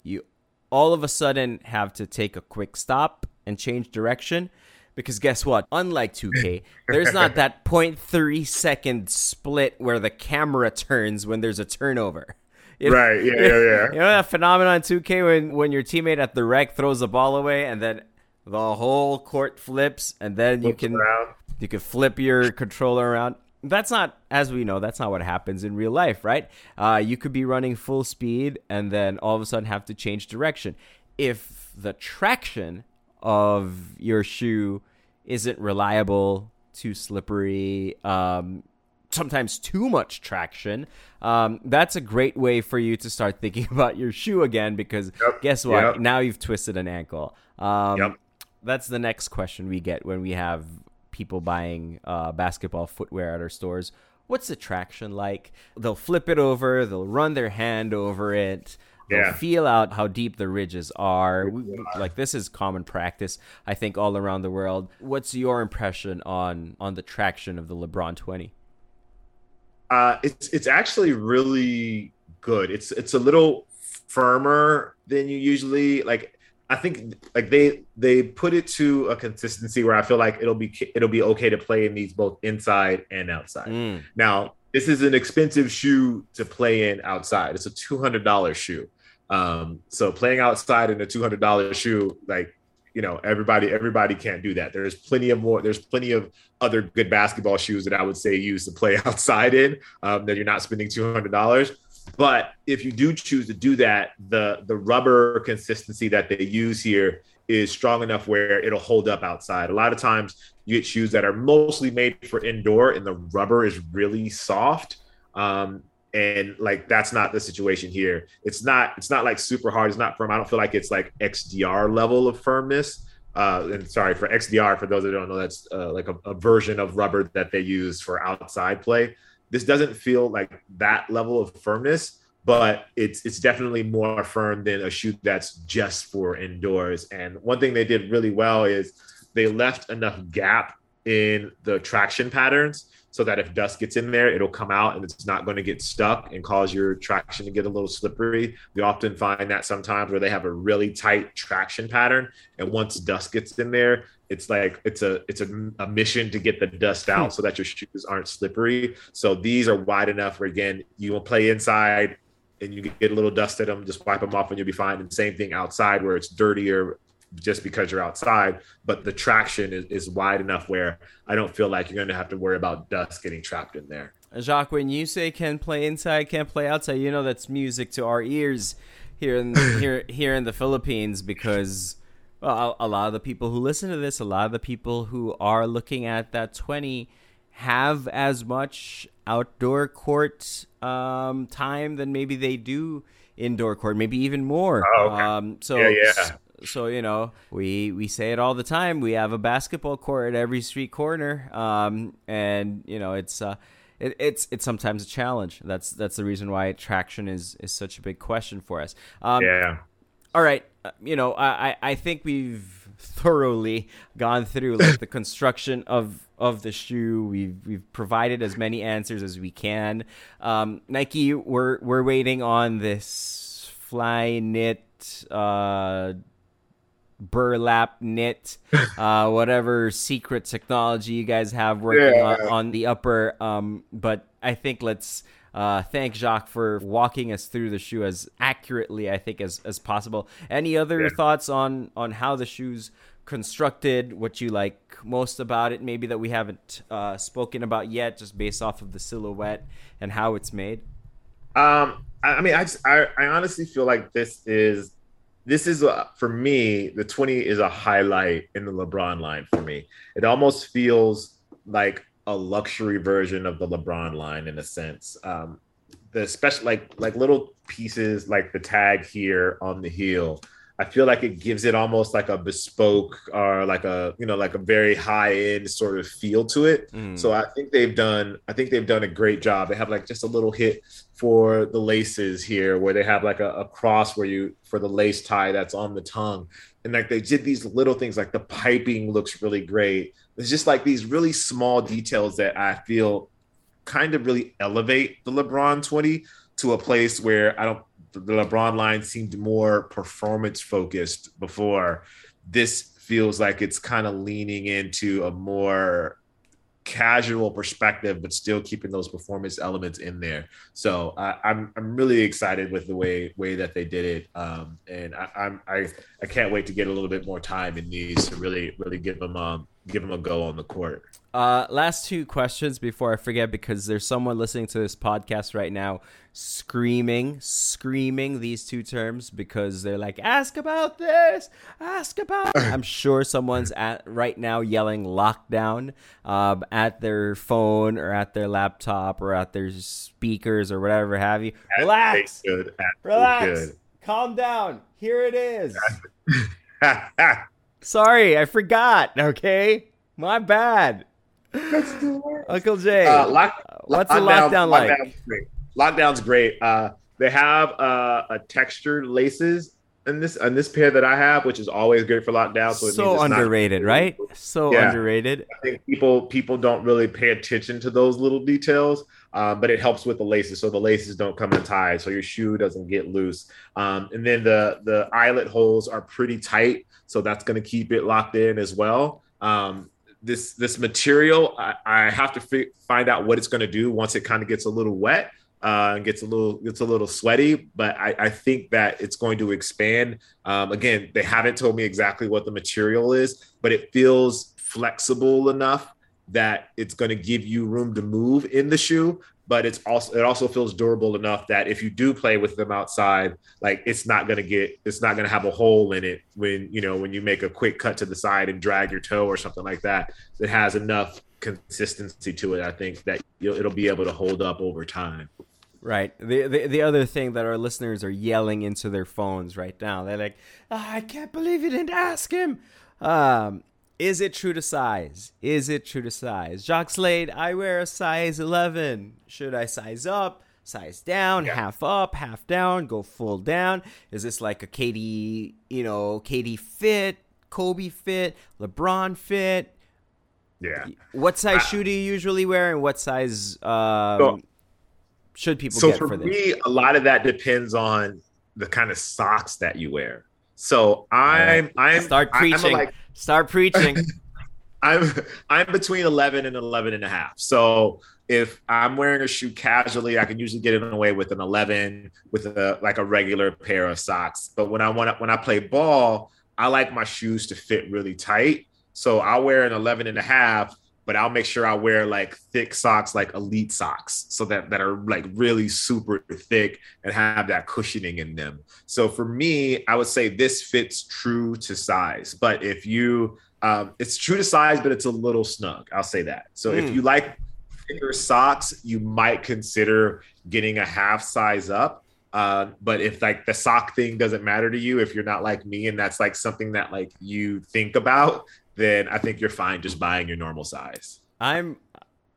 You all of a sudden have to take a quick stop and change direction because guess what? Unlike 2K, there's not that 0.3 second split where the camera turns when there's a turnover. You know- Right. Yeah. Yeah. Yeah. You know that phenomenon in 2K when when your teammate at the rec throws the ball away and then the whole court flips and then you can around. you can flip your controller around. That's not, as we know, that's not what happens in real life, right? Uh, you could be running full speed and then all of a sudden have to change direction. If the traction of your shoe isn't reliable, too slippery, um, sometimes too much traction, um, that's a great way for you to start thinking about your shoe again because Yep, guess what? yep. Now you've twisted an ankle. Um, Yep. That's the next question we get when we have people buying uh, basketball footwear at our stores. What's the traction like? They'll flip it over, they'll run their hand over it. They'll Yeah. feel out how deep the ridges are. We- like this is common practice, I think, all around the world. What's your impression on on the traction of the LeBron 20? Uh, it's it's actually really good. It's it's a little firmer than you usually like. I think like they they put it to a consistency where I feel like it'll be it'll be okay to play in these both inside and outside. Mm. Now this is an expensive shoe to play in outside. It's a two hundred dollar shoe. Um, so playing outside in a two hundred dollar shoe, like you know, everybody everybody can't do that. There's plenty of more. There's plenty of other good basketball shoes that I would say use to play outside in um, that you're not spending two hundred dollars. But if you do choose to do that, the the rubber consistency that they use here is strong enough where it'll hold up outside. A lot of times you get shoes that are mostly made for indoor and the rubber is really soft. Um, and like that's not the situation here. It's not it's not like super hard. It's not firm. I don't feel like it's like XDR level of firmness. Uh, and sorry for XDR for those that don't know, that's uh, like a, a version of rubber that they use for outside play. This doesn't feel like that level of firmness, but it's it's definitely more firm than a shoe that's just for indoors. And one thing they did really well is they left enough gap in the traction patterns so that if dust gets in there, it'll come out and it's not going to get stuck and cause your traction to get a little slippery. We often find that sometimes where they have a really tight traction pattern, and once dust gets in there, it's like it's a it's a, a mission to get the dust hmm. out so that your shoes aren't slippery. So these are wide enough where again you will play inside and you get a little dust at them, just wipe them off and you'll be fine. And same thing outside where it's dirtier just because you're outside, but the traction is, is wide enough where I don't feel like you're going to have to worry about dust getting trapped in there. Jacques, when you say can play inside, can't play outside, you know that's music to our ears here in here here in the Philippines because well, a, lot of the people who listen to this, a lot of the people who are looking at that 20 have as much outdoor court um, time than maybe they do indoor court, maybe even more. Oh, okay. um, so Yeah, yeah. So you know we we say it all the time. We have a basketball court at every street corner. Um, and you know it's uh it, it's it's sometimes a challenge. That's that's the reason why traction is is such a big question for us. Um, Yeah. all right. Uh, you know I, I I think we've thoroughly gone through like the construction of of the shoe. We've we've provided as many answers as we can. Um, nike we're we're waiting on this fly knit uh burlap knit uh whatever secret technology you guys have working Yeah. on, on the upper um but i think let's uh thank jacques for walking us through the shoe as accurately i think as as possible any other Yeah. thoughts on on how the shoes constructed what you like most about it maybe that we haven't uh spoken about yet just based off of the silhouette and how it's made Um, I, I mean, I, just, I I honestly feel like this is this is a, for me the 20 is a highlight in the LeBron line for me. It almost feels like a luxury version of the LeBron line in a sense. Um, the special like like little pieces like the tag here on the heel. I feel like it gives it almost like a bespoke or like a you know like a very high end sort of feel to it. Mm. So I think they've done I think they've done a great job. They have like just a little hit for the laces here where they have like a, a cross where you for the lace tie that's on the tongue. And like they did these little things like the piping looks really great. It's just like these really small details that I feel kind of really elevate the LeBron 20 to a place where I don't the LeBron line seemed more performance focused before. This feels like it's kind of leaning into a more casual perspective, but still keeping those performance elements in there. So I, I'm I'm really excited with the way way that they did it, um, and I, I'm I I can't wait to get a little bit more time in these to really really give them um give them a go on the court. Uh, last two questions before I forget, because there's someone listening to this podcast right now screaming, screaming these two terms because they're like, ask about this, ask about. I'm sure someone's at right now yelling lockdown um, at their phone or at their laptop or at their speakers or whatever have you. Relax, Good. relax, calm down. Here it is. Sorry, I forgot. Okay, my bad. Uncle Jay, Uh, lock, what's the lockdown like? Lockdown's great. Lockdown's great. Uh, they have uh, a textured laces in this in this pair that I have, which is always great for lockdown. So, it so means it's not- underrated, right? So Yeah. underrated. I think people people don't really pay attention to those little details, um, but it helps with the laces, so the laces don't come untied, so your shoe doesn't get loose. Um, and then the the eyelet holes are pretty tight, so that's going to keep it locked in as well. Um, this this material, I, I have to fi- find out what it's going to do once it kind of gets a little wet. Uh, and gets a little gets a little sweaty, but I, I think that it's going to expand. Um, again, they haven't told me exactly what the material is, but it feels flexible enough that it's going to give you room to move in the shoe but it's also it also feels durable enough that if you do play with them outside like it's not going to get it's not to have a hole in it when you know when you make a quick cut to the side and drag your toe or something like that it has enough consistency to it i think that it'll be able to hold up over time Right. The, the the other thing that our listeners are yelling into their phones right now. They're like, "Ah, I can't believe you didn't ask him. Um, is it true to size? Is it true to size? Jacques Slade, I wear a size 11. Should I size up? Size down, Yeah. half up, half down, go full down? Is this like a KD, you know, KD fit, Kobe fit, LeBron fit? yeah What size shoe do you usually wear, and what size um, So- should people so get for, this? for this? me a lot of that depends on the kind of socks that you wear so i'm i'm Start I- I'm a, preaching. like Start preaching. I'm I'm between 11 and 11 and a half. So if I'm wearing a shoe casually, I can usually get it away with an 11 with a like a regular pair of socks. But when I want when I play ball, I like my shoes to fit really tight. So I'll wear an 11 and a half, but I'll make sure I wear like thick socks, like elite socks, so that that are like really super thick and have that cushioning in them. So for me, I would say this fits true to size. But if you, um, it's true to size, but it's a little snug. I'll say that. So mm. if hmm. you like thicker socks, you might consider getting a half size up. Uh, but if like the sock thing doesn't matter to you, if you're not like me and that's like something that like you think about, then I think you're fine just buying your normal size. I'm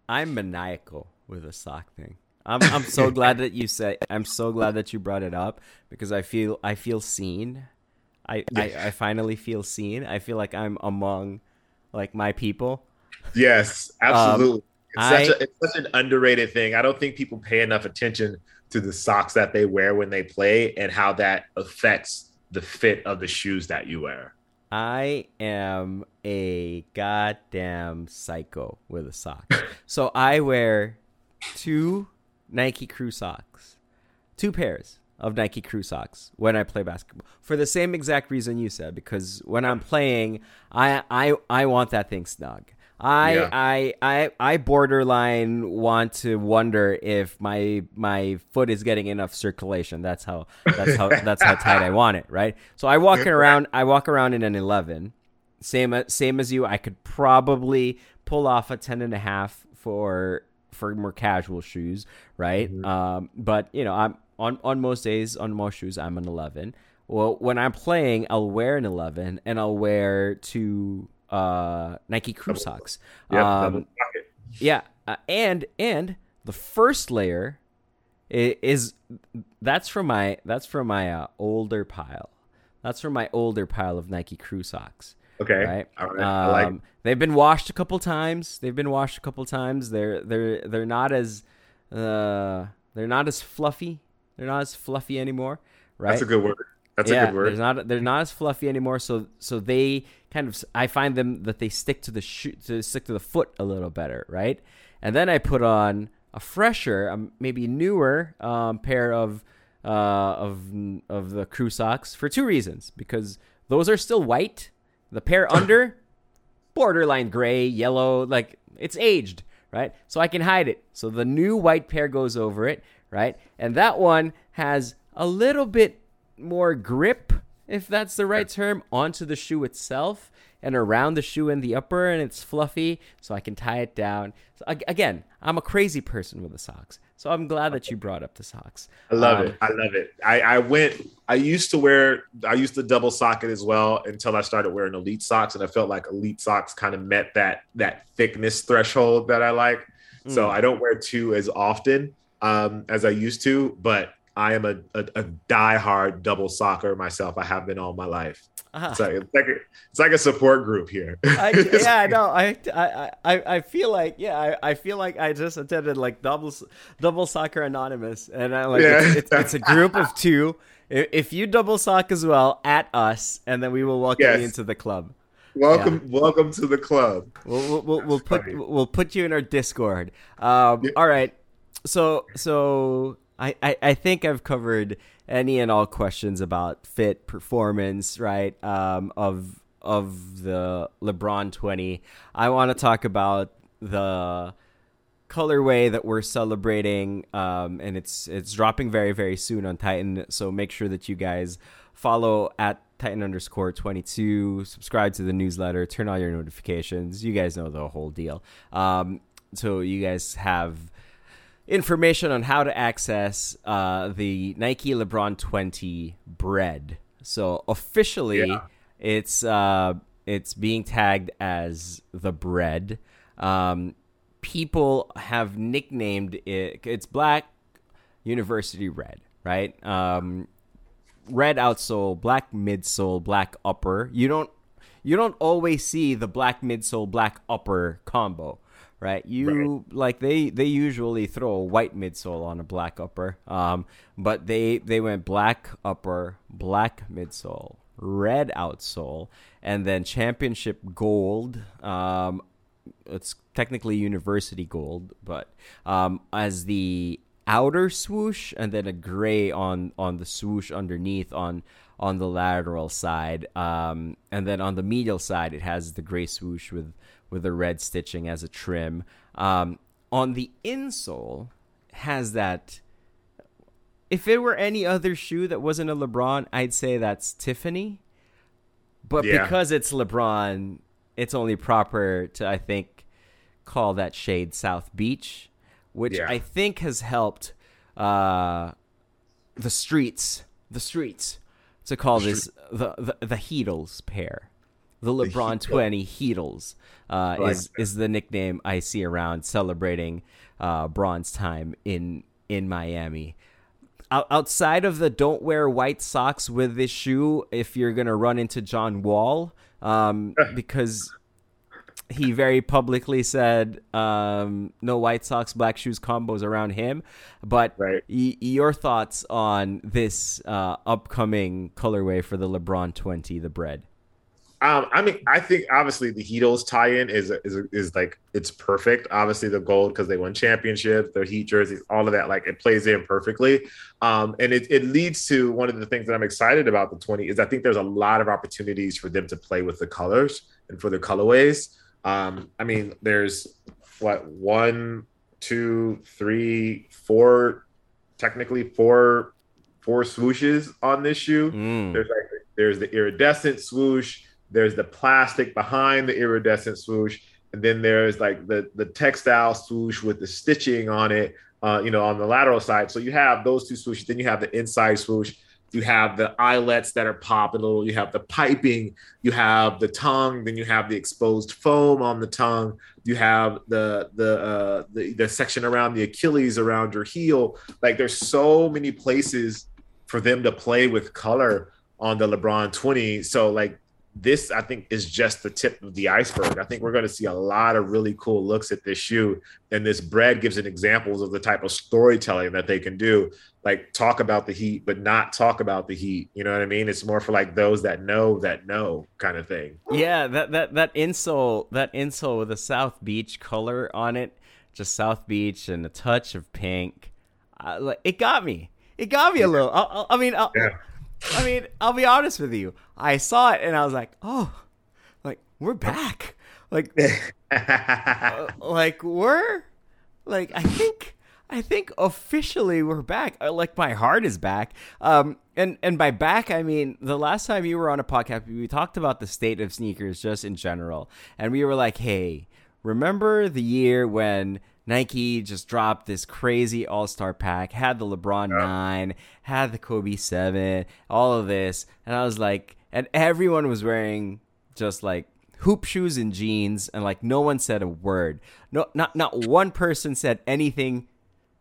I'm maniacal with a sock thing. I'm I'm so glad that you say I'm so glad that you brought it up because I feel I feel seen. I, I, I finally feel seen. I feel like I'm among like my people. Yes, absolutely. Um, it's, I, such a, it's such an underrated thing. I don't think people pay enough attention to the socks that they wear when they play and how that affects the fit of the shoes that you wear. I am a goddamn psycho with a sock. so I wear two Nike Crew socks, two pairs of Nike Crew socks when I play basketball for the same exact reason you said. Because when I'm playing, I I I want that thing snug. I, yeah. I I I borderline want to wonder if my my foot is getting enough circulation. That's how that's how that's how tight I want it, right? So I walk around I walk around in an 11. Same same as you. I could probably pull off a 10 and a half for for more casual shoes, right? Mm-hmm. Um, but you know, I'm on on most days on most shoes I'm an 11. Well, when I'm playing, I'll wear an 11 and I'll wear two uh, Nike Crew socks. Yeah, um, yeah, uh, and and the first layer is, is, that's from my that's from my uh, older pile. That's from my older pile of Nike Crew socks. Okay. Right. All right. Um, like- they've been washed a couple times. They've been washed a couple times. They're they're they're not as uh they're not as fluffy. They're not as fluffy anymore. Right. That's a good word. That's yeah, a good word. They're not they're not as fluffy anymore. So so they kind of I find them that they stick to the shoe to stick to the foot a little better, right? And then I put on a fresher, um, maybe newer um, pair of uh, of of the crew socks for two reasons. Because those are still white. The pair under, borderline gray, yellow, like it's aged, right? So I can hide it. So the new white pair goes over it, right? And that one has a little bit more grip, if that's the right term, onto the shoe itself and around the shoe in the upper, and it's fluffy, so I can tie it down. So again, I'm a crazy person with the socks, so I'm glad that you brought up the socks. I love um, it. I love it. I, I went. I used to wear. I used to double sock it as well until I started wearing elite socks, and I felt like elite socks kind of met that that thickness threshold that I like. Mm. So I don't wear two as often um, as I used to, but I am a, a, a die-hard double soccer myself. I have been all my life. Uh-huh. It's, like, it's, like a, it's like a support group here. I, yeah, no, I, I, I, I feel like yeah, I, I feel like I just attended like double double soccer anonymous, and I like yeah. it's, it's, it's, a group of two. If you double sock as well, at us, and then we will welcome yes. you into the club. Welcome, yeah. welcome to the club. We'll we'll, we'll, we'll put we'll put you in our Discord. Um, yeah. All right, so so I, I, think I've covered any and all questions about fit performance, right? Um, of of the LeBron 20. I want to talk about the colorway that we're celebrating, um, and it's it's dropping very very soon on Titan. So make sure that you guys follow at Titan underscore 22. Subscribe to the newsletter. Turn on your notifications. You guys know the whole deal. Um, so you guys have information on how to access uh, the Nike LeBron 20 bread. So officially, yeah. it's uh, it's being tagged as the bread. Um, people have nicknamed it. It's Black University Red, right? Um, red outsole, black midsole, black upper. You don't you don't always see the black midsole, black upper combo right? You right. like they they usually throw a white midsole on a black upper, um, but they they went black upper, black midsole, red outsole, and then championship gold. Um, it's technically university gold, but um, as the outer swoosh, and then a gray on on the swoosh underneath on on the lateral side, um, and then on the medial side, it has the gray swoosh with with the red stitching as a trim. Um, on the insole, has that. If it were any other shoe that wasn't a LeBron, I'd say that's Tiffany. But Yeah. because it's LeBron, it's only proper to I think call that shade South Beach, which Yeah. I think has helped uh, the streets, the streets, to call this the the, the Heatles pair. The LeBron Heatles. twenty Heatles uh, like is is the nickname I see around celebrating uh, time in in Miami. Out- outside of the don't wear white socks with this shoe if you're gonna run into John Wall, um, because he very publicly said um, no white socks, black shoes combos around him. But Right. y- your thoughts on this uh, upcoming colorway for the LeBron twenty, the bread? Um, I mean, I think obviously the Heatles tie-in is is is like it's perfect. Obviously, the gold because they won championships, their Heat jerseys, all of that, like it plays in perfectly. Um, and it, it leads to one of the things that I'm excited about the 20 is I think there's a lot of opportunities for them to play with the colors and for the colorways. Um, I mean, there's what one, two, three, four, technically four, four swooshes on this shoe. Mm. There's like there's the iridescent swoosh, there's the plastic behind the iridescent swoosh, and then there's like the the textile swoosh with the stitching on it, uh, you know, on the lateral side. So you have those two swooshes, then you have the inside swoosh, you have the eyelets that are popping a little, you have the piping, you have the tongue, then you have the exposed foam on the tongue, you have the the uh the, the section around the Achilles around your heel. Like there's so many places for them to play with color on the LeBron 20. So like this, I think, is just the tip of the iceberg. I think we're going to see a lot of really cool looks at this shoe, and this bread gives an examples of the type of storytelling that they can do. Like talk about the heat, but not talk about the heat. You know what I mean? It's more for like those that know that know kind of thing. Yeah, that that that insole, that insole with a South Beach color on it, just South Beach and a touch of pink. Uh, like it got me. It got me a little. I, I, I mean, I'll, Yeah. I mean, I'll be honest with you. I saw it and I was like, oh, like we're back. Like, uh, like we're, like I think, I think officially we're back. Uh, Like my heart is back. Um, and and by back I mean the last time you were on a podcast, we talked about the state of sneakers just in general, and we were like, hey, remember the year when Nike just dropped this crazy All Star pack, had the LeBron nine, had the Kobe seven, all of this, and I was like, and everyone was wearing just like hoop shoes and jeans, and like no one said a word. No, not not one person said anything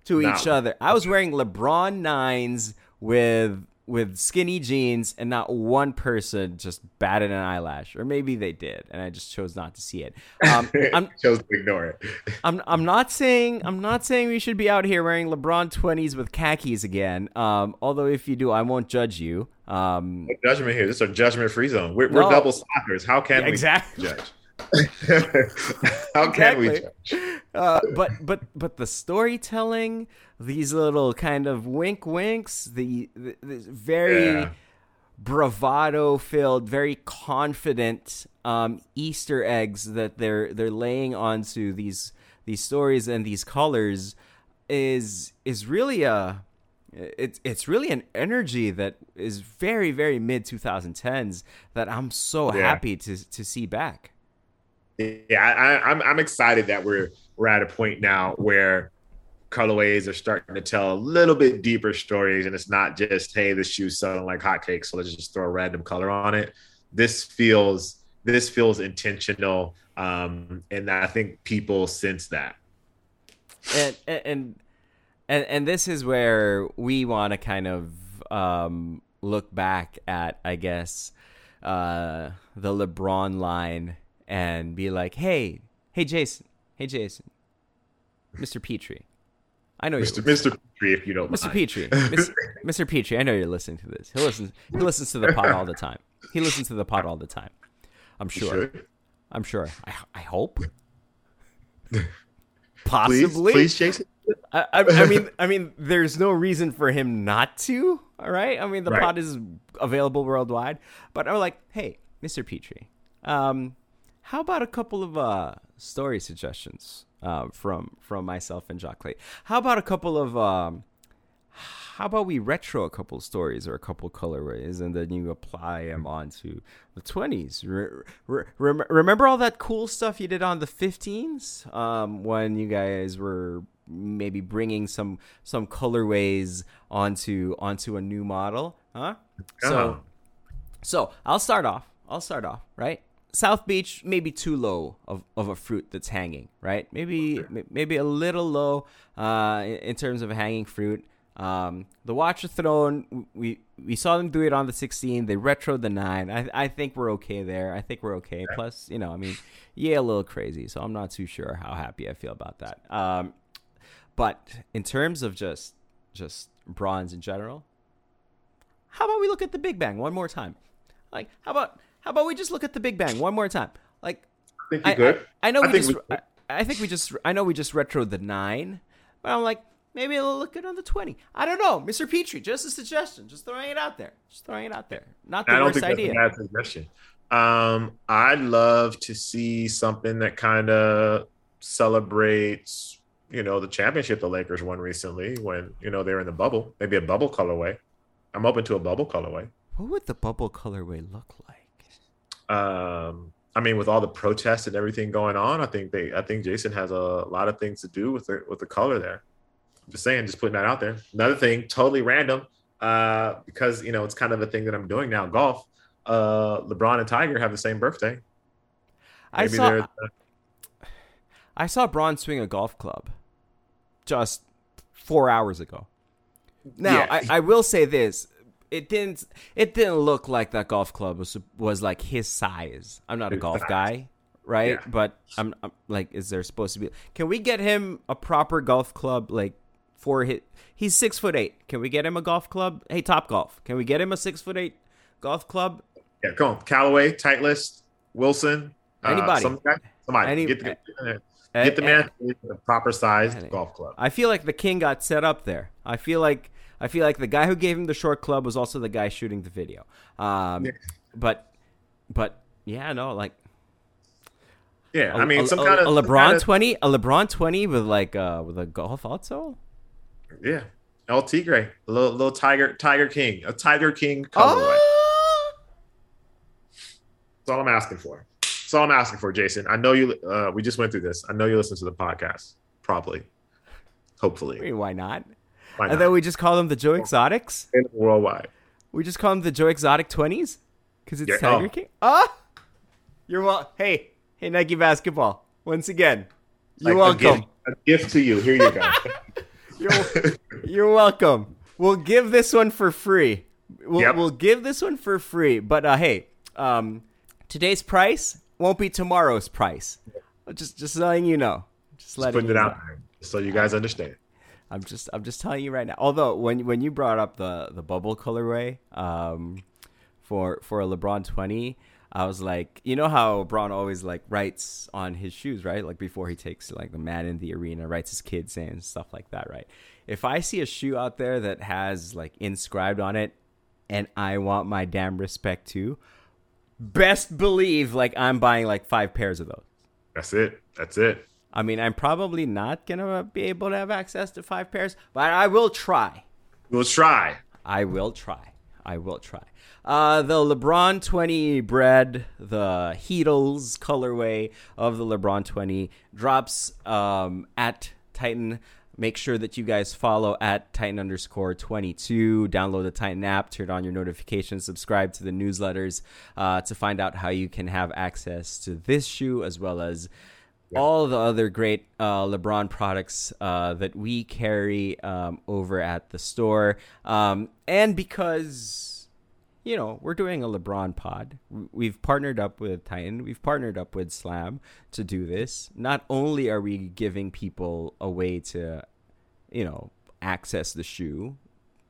to No. each other. I was wearing LeBron nines with with skinny jeans, and not one person just batted an eyelash, or maybe they did, and I just chose not to see it. Um, I'm chose to ignore it. I'm I'm not saying I'm not saying we should be out here wearing LeBron twenties with khakis again. Um, although if you do, I won't judge you. Um, No judgment here. This is a judgment free zone. We're, we're No. double slackers. How can Yeah, we exactly. judge? How can we judge? uh, but but but the storytelling, these little kind of wink winks, the, the, the very Yeah. bravado filled, very confident um, Easter eggs that they're they're laying onto these these stories and these colors is is really a it's it's really an energy that is very very mid 2010s that I'm so Yeah. happy to to see back. Yeah, I, I'm I'm excited that we're we're at a point now where colorways are starting to tell a little bit deeper stories, and it's not just hey, this shoe's selling like hotcakes, so let's just throw a random color on it. This feels this feels intentional, um, and I think people sense that. and and and and this is where we want to kind of um, look back at, I guess, uh, the LeBron line and be like, "Hey, hey, Jason, hey, Jason, Mr. Petrie, I know Mr. you're Mr. Petrie, if you don't Mr. mind. Petrie, Miss- Mr. Petrie, I know you're listening to this. He listens. He listens to the pod all the time. He listens to the pod all the time. I'm You sure. I'm sure. I, I hope. Please, Possibly. please, Jason. I, I, I mean, I mean, there's no reason for him not to. All right. I mean, the Right. pod is available worldwide. But I'm like, hey, Mr. Petrie, um, how about a couple of uh, story suggestions uh, from from myself and Jacques Slade? How about a couple of um, how about we retro a couple stories or a couple colorways and then you apply them onto the 20s re- re- rem- remember all that cool stuff you did on the 15s um, when you guys were maybe bringing some some colorways onto onto a new model huh so Uh-huh. so I'll start off. I'll start off, right? South Beach, maybe too low of, of a fruit that's hanging, right? Maybe m- maybe a little low uh, in, in terms of a hanging fruit. Um, the Watch the Throne, we we saw them do it on the 16. They retroed the nine. I I think we're okay there. I think we're okay. Plus, you know, I mean, yeah, a little crazy. So I'm not too sure how happy I feel about that. Um, but in terms of just just bronze in general, how about we look at the Big Bang one more time? Like, how about how about we just look at the Big Bang one more time? Like, I think you good. I, I know I we just we- I, think we just I know we just retroed the nine, but I'm like maybe it'll look good on the twenty. I don't know, Mr. Petrie. Just a suggestion. Just throwing it out there. Just throwing it out there. Not the I don't worst think that's idea. a bad suggestion. Um, I'd love to see something that kind of celebrates, you know, the championship the Lakers won recently when you know they were in the bubble. Maybe a bubble colorway. I'm open to a bubble colorway. What would the bubble colorway look like? Um, I mean, with all the protests and everything going on, I think they, I think Jason has a lot of things to do with the with the color there. I'm just saying, just putting that out there. Another thing, totally random, uh, because you know it's kind of a thing that I'm doing now. Golf. Uh, LeBron and Tiger have the same birthday. I saw they're- I saw Bron swing a golf club just four hours ago. Now Yeah. I, I will say this: it didn't it didn't look like that golf club was was like his size. I'm not a golf size. guy, right? Yeah. But I'm, I'm like, is there supposed to be? Can we get him a proper golf club like? For his, he's six foot eight. Can we get him a golf club? Hey, Top Golf, can we get him a six foot eight golf club? yeah, come on, Callaway, Titleist, Wilson, Anybody. uh, some guy, somebody, Any- get the, get the And- man the proper sized Any- golf club. I feel like the king got set up there. I feel like I feel like the guy who gave him the short club was also the guy shooting the video. Um, Yeah. but but yeah, no, like Yeah, a, I mean, a- some a- kind of a LeBron kinda- twenty, a LeBron twenty with like uh with a golf outsole. Yeah, El Tigre, a little, little Tiger, Tiger King, a Tiger King colorway. Oh! That's all I'm asking for. That's all I'm asking for, Jason. I know you. Uh, we just went through this. I know you listen to the podcast, probably, I hopefully. mean, why not? And then we just call them the Joe Exotics. And worldwide. We just call them the Joe Exotic twenties because it's Yeah, Tiger oh. King. Ah, you're well. Hey, hey, Nike basketball. Once again, you're Like, a welcome. gift, a gift to you. Here you go. You're, you're welcome. We'll give this one for free. We'll, Yep. we'll give this one for free. But uh, hey, um, today's price won't be tomorrow's price. Just just letting you know. Just Just letting putting you it know. out there so you guys understand. I'm just I'm just telling you right now. Although when when you brought up the the bubble colorway um, for for a LeBron 20, I was like, you know how Bron always like writes on his shoes, right? Like before he takes like the man in the arena, writes his kids and stuff like that, right? If I see a shoe out there that has like inscribed on it, and I want my damn respect too, best believe like I'm buying like five pairs of those. That's it. That's it. I mean, I'm probably not gonna be able to have access to five pairs, but I will try. We'll try. I will try. I will try. Uh, the LeBron 20 bread, the Heatles colorway of the LeBron 20 drops um, at Titan. Make sure that you guys follow at Titan underscore 22. Download the Titan app, turn on your notifications, subscribe to the newsletters uh, to find out how you can have access to this shoe as well as all the other great uh, LeBron products uh, that we carry um, over at the store. Um, and because, you know, we're doing a LeBron pod, we've partnered up with Titan, we've partnered up with Slam to do this. Not only are we giving people a way to, you know, access the shoe,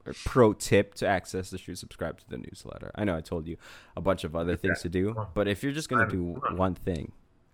or pro tip to access the shoe, subscribe to the newsletter. I know I told you a bunch of other things to do, but if you're just going to do one thing,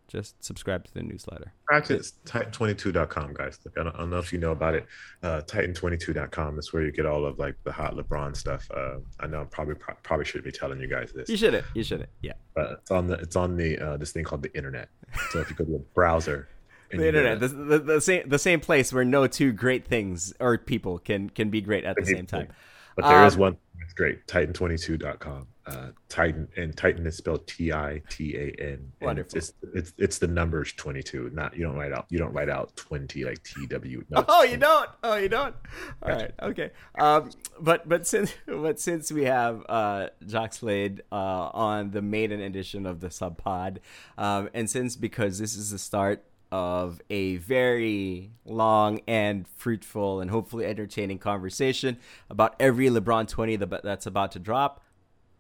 just subscribe to the newsletter. Practice Titan22.com, guys. Look, I don't, I don't know if you know about it. Uh, Titan22.com is where you get all of like the hot LeBron stuff. Uh, I know I probably probably should be telling you guys this. You shouldn't. You shouldn't. Yeah. But it's on the it's on the uh, this thing called the internet. So if you go to a browser. the internet, the, the, the, same the same place where no two great things or people can can be great at the same time. But there um, is one that's great. Titan22.com uh, Titan, and Titan is spelled T I T A N. Wonderful. It's, it's it's the numbers twenty two. Not you don't write out you don't write out twenty like T W. No, oh, you don't. Oh, you don't. All gotcha. right. Okay. Um, but but since but since we have uh, Jacques Slade uh, on the maiden edition of the Sub Pod, um, and since because this is the start of a very long and fruitful and hopefully entertaining conversation about every LeBron 20 that's about to drop.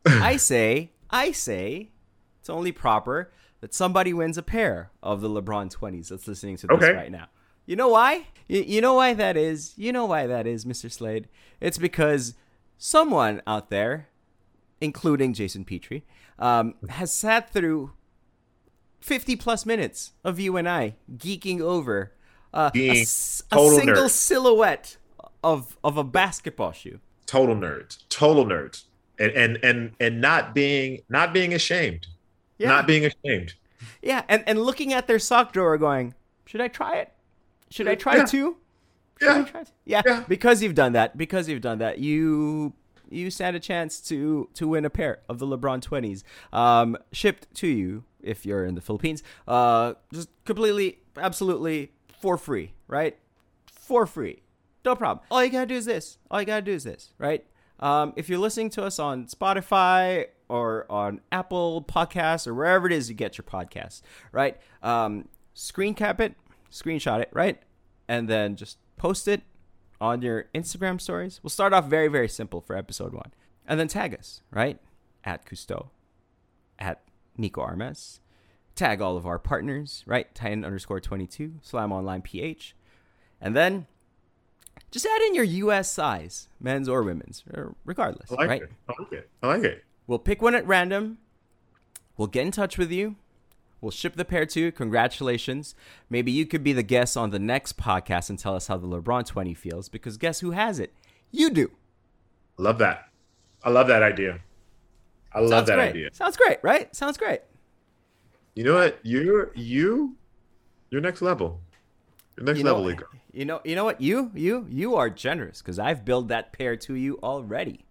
I say, I say, it's only proper that somebody wins a pair of the LeBron 20s that's listening to this okay. right now. You know why? You, you know why that is? You know why that is, Mr. Slade? It's because someone out there, including Jason Petrie, um, has sat through 50 plus minutes of you and I geeking over uh, a, a, single nerd. silhouette of, of a basketball shoe. Total nerds. Total nerds and and and and not being not being ashamed. Yeah. not being ashamed. Yeah and and looking at their sock drawer going should i try it? Should i try yeah. it too yeah. Yeah yeah. because you've done that because you've done that. You you stand a chance to to win a pair of the lebron 20s um shipped to you if you're in the philippines uh just completely absolutely for free right? For free. No problem. All you gotta do is this. All you gotta do is this right um, if you're listening to us on Spotify or on Apple Podcasts or wherever it is you get your podcasts, right? Um, screen cap it, screenshot it, right? And then just post it on your Instagram stories. We'll start off very, very simple for episode one. And then tag us, right? At Kustoo, at Nico Armes. Tag all of our partners, right? Titan underscore 22, Slam Online PH. And then just add in your US size, men's or women's, regardless. I like right? it. I like it. I like it. We'll pick one at random. We'll get in touch with you. We'll ship the pair to you. Congratulations. Maybe you could be the guest on the next podcast and tell us how the LeBron 20 feels because guess who has it? You do. Love that. I love that idea. I love Sounds that great. idea. Sounds great, right? Sounds great. You know what? You're you you're next level. Next you level league. You know, you know what? You, you, you are generous because I've billed that pair to you already.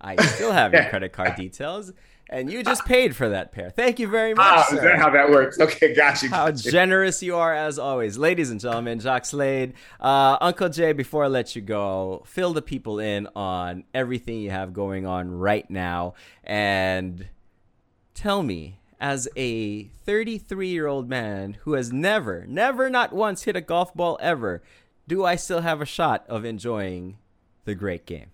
I still have your credit card details, and you just paid for that pair. Thank you very much. Ah, is that how that works? Okay, got you. How generous you are, as always, ladies and gentlemen. Jacques Slade, uh, Uncle Jay. Before I let you go, fill the people in on everything you have going on right now, and tell me as a 33 year old man who has never, never, not once hit a golf ball ever, do I still have a shot of enjoying the great game?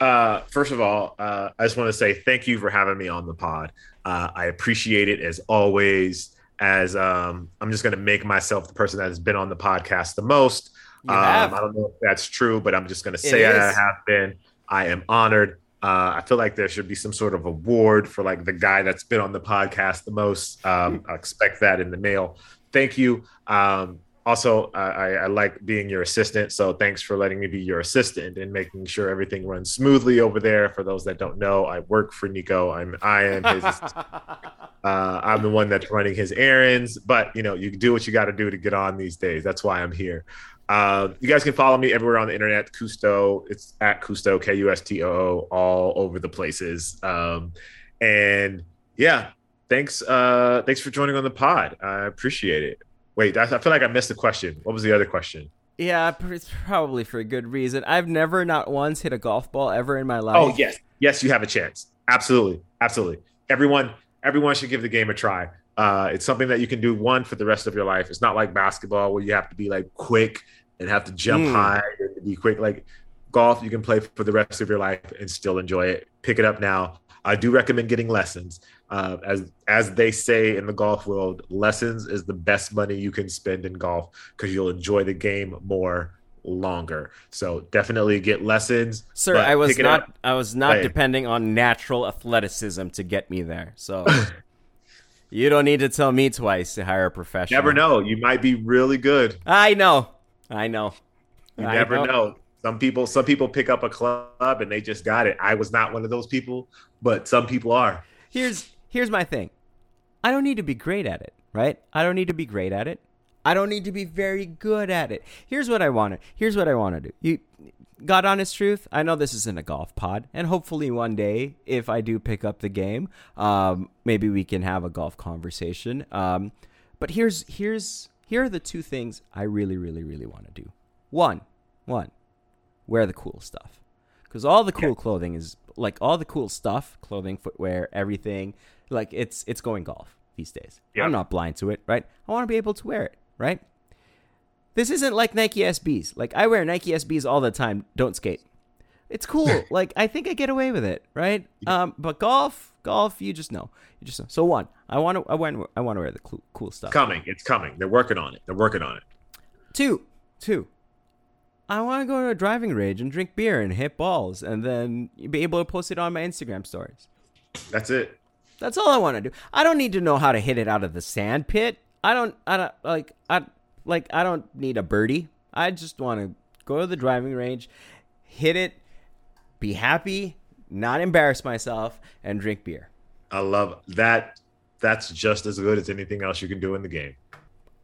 Uh, first of all, uh, I just want to say thank you for having me on the pod. Uh, I appreciate it as always. As um, I'm just going to make myself the person that has been on the podcast the most. Um, I don't know if that's true, but I'm just going to say I have been. I am honored. Uh, I feel like there should be some sort of award for like the guy that's been on the podcast the most. Um, I expect that in the mail. Thank you. Um, also I, I, like being your assistant so thanks for letting me be your assistant and making sure everything runs smoothly over there for those that don't know i work for nico i'm i am his uh, i'm the one that's running his errands but you know you do what you got to do to get on these days that's why i'm here uh, you guys can follow me everywhere on the internet Kustoo it's at Cousteau k-u-s-t-o-o all over the places um, and yeah thanks uh, thanks for joining on the pod i appreciate it Wait, I, feel like I missed the question. What was the other question? Yeah, it's probably for a good reason. I've never, not once, hit a golf ball ever in my life. Oh yes, yes, you have a chance. Absolutely, absolutely. Everyone, everyone should give the game a try. Uh, it's something that you can do one for the rest of your life. It's not like basketball where you have to be like quick and have to jump mm. high and be quick. Like golf, you can play for the rest of your life and still enjoy it. Pick it up now. I do recommend getting lessons. Uh, as as they say in the golf world, lessons is the best money you can spend in golf because you'll enjoy the game more longer. So definitely get lessons. Sir, I was not I was not depending on natural athleticism to get me there. So You don't need to tell me twice to hire a professional. Never know. You might be really good. I know. I know. You I never know. Some people, some people pick up a club and they just got it. I was not one of those people, but some people are. Here's here's my thing. I don't need to be great at it, right? I don't need to be great at it. I don't need to be very good at it. Here's what I want to. Here's what I want to do. You God honest truth, I know this isn't a golf pod, and hopefully one day, if I do pick up the game, um, maybe we can have a golf conversation. Um, but here's here's here are the two things I really, really, really want to do. One, one, wear the cool stuff, because all the cool clothing is like all the cool stuff, clothing, footwear, everything. Like it's it's going golf these days. Yeah. I'm not blind to it, right? I want to be able to wear it, right? This isn't like Nike SBs. Like I wear Nike SBs all the time. Don't skate. It's cool. like I think I get away with it, right? Um, but golf, golf, you just know. You just know. So one, I want to, I want, I want to wear the cool, cool stuff. Coming. It's coming. They're working on it. They're working on it. Two, two. I want to go to a driving range and drink beer and hit balls, and then be able to post it on my Instagram stories. That's it. That's all I want to do. I don't need to know how to hit it out of the sand pit. I don't. I don't like. I like. I don't need a birdie. I just want to go to the driving range, hit it, be happy, not embarrass myself, and drink beer. I love that. That's just as good as anything else you can do in the game.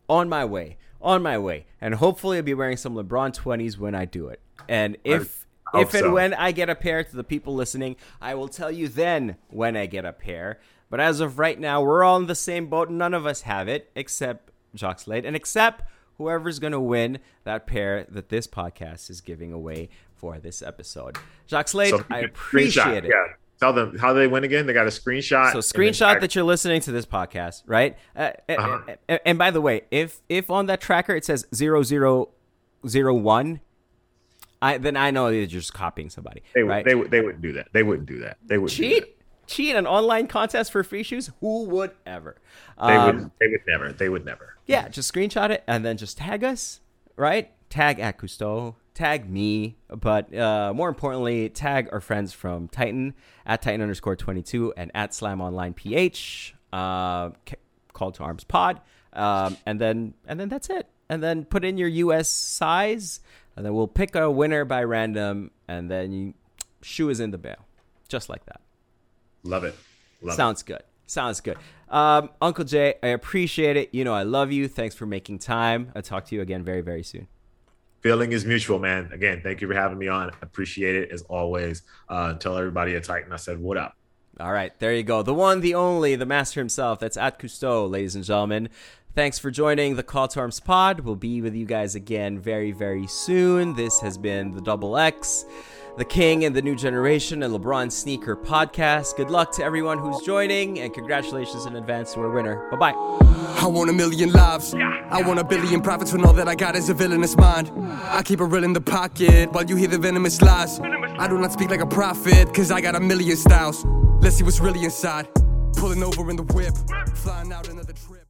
On my way. On my way. And hopefully, I'll be wearing some LeBron twenties when I do it. And if I if and so. when I get a pair to the people listening, I will tell you then when I get a pair. But as of right now, we're all in the same boat. None of us have it except Jacques Slade and except whoever's going to win that pair that this podcast is giving away for this episode. Jacques Slade, So I screenshot, appreciate it. Yeah. Tell them how they win again. They got a screenshot. So screenshot that you're listening to this podcast, right? Uh, Uh-huh. and, and by the way, if if on that tracker it says zero zero zero one, I then I know you're just copying somebody, They, would right? they would. They wouldn't do that. They wouldn't do that. They wouldn't do that. cheat, cheat an online contest for free shoes. Who would ever? They Um, would. They would never. They would never. yeah, just screenshot it and then just tag us, right? Tag at Kustoo, tag me, but uh, more importantly, tag our friends from Titan at Titan underscore 22 and at Slam Online PH, uh, Call to Arms Pod, um, and then and then that's it. And then put in your US size, and then we'll pick a winner by random, and then you, shoe is in the bail, just like that. Love it. Love Sounds good. Sounds good. Um, Uncle Jay, I appreciate it. You know, I love you. Thanks for making time. I'll talk to you again very, very soon. Feeling is mutual, man. Again, thank you for having me on. Appreciate it as always. Uh, tell everybody at Titan I said what up. All right, there you go. The one, the only, the master himself. That's at Kustoo, ladies and gentlemen. Thanks for joining the Call to Arms pod. We'll be with you guys again very, very soon. This has been the Double X, the King and the New Generation, and LeBron Sneaker podcast. Good luck to everyone who's joining, and congratulations in advance to our winner. Bye bye. I want a million lives. I want a billion profits when all that I got is a villainous mind. I keep it real in the pocket while you hear the venomous lies. I do not speak like a prophet, cause I got a million styles. Let's see what's really inside. Pulling over in the whip, flying out another trip.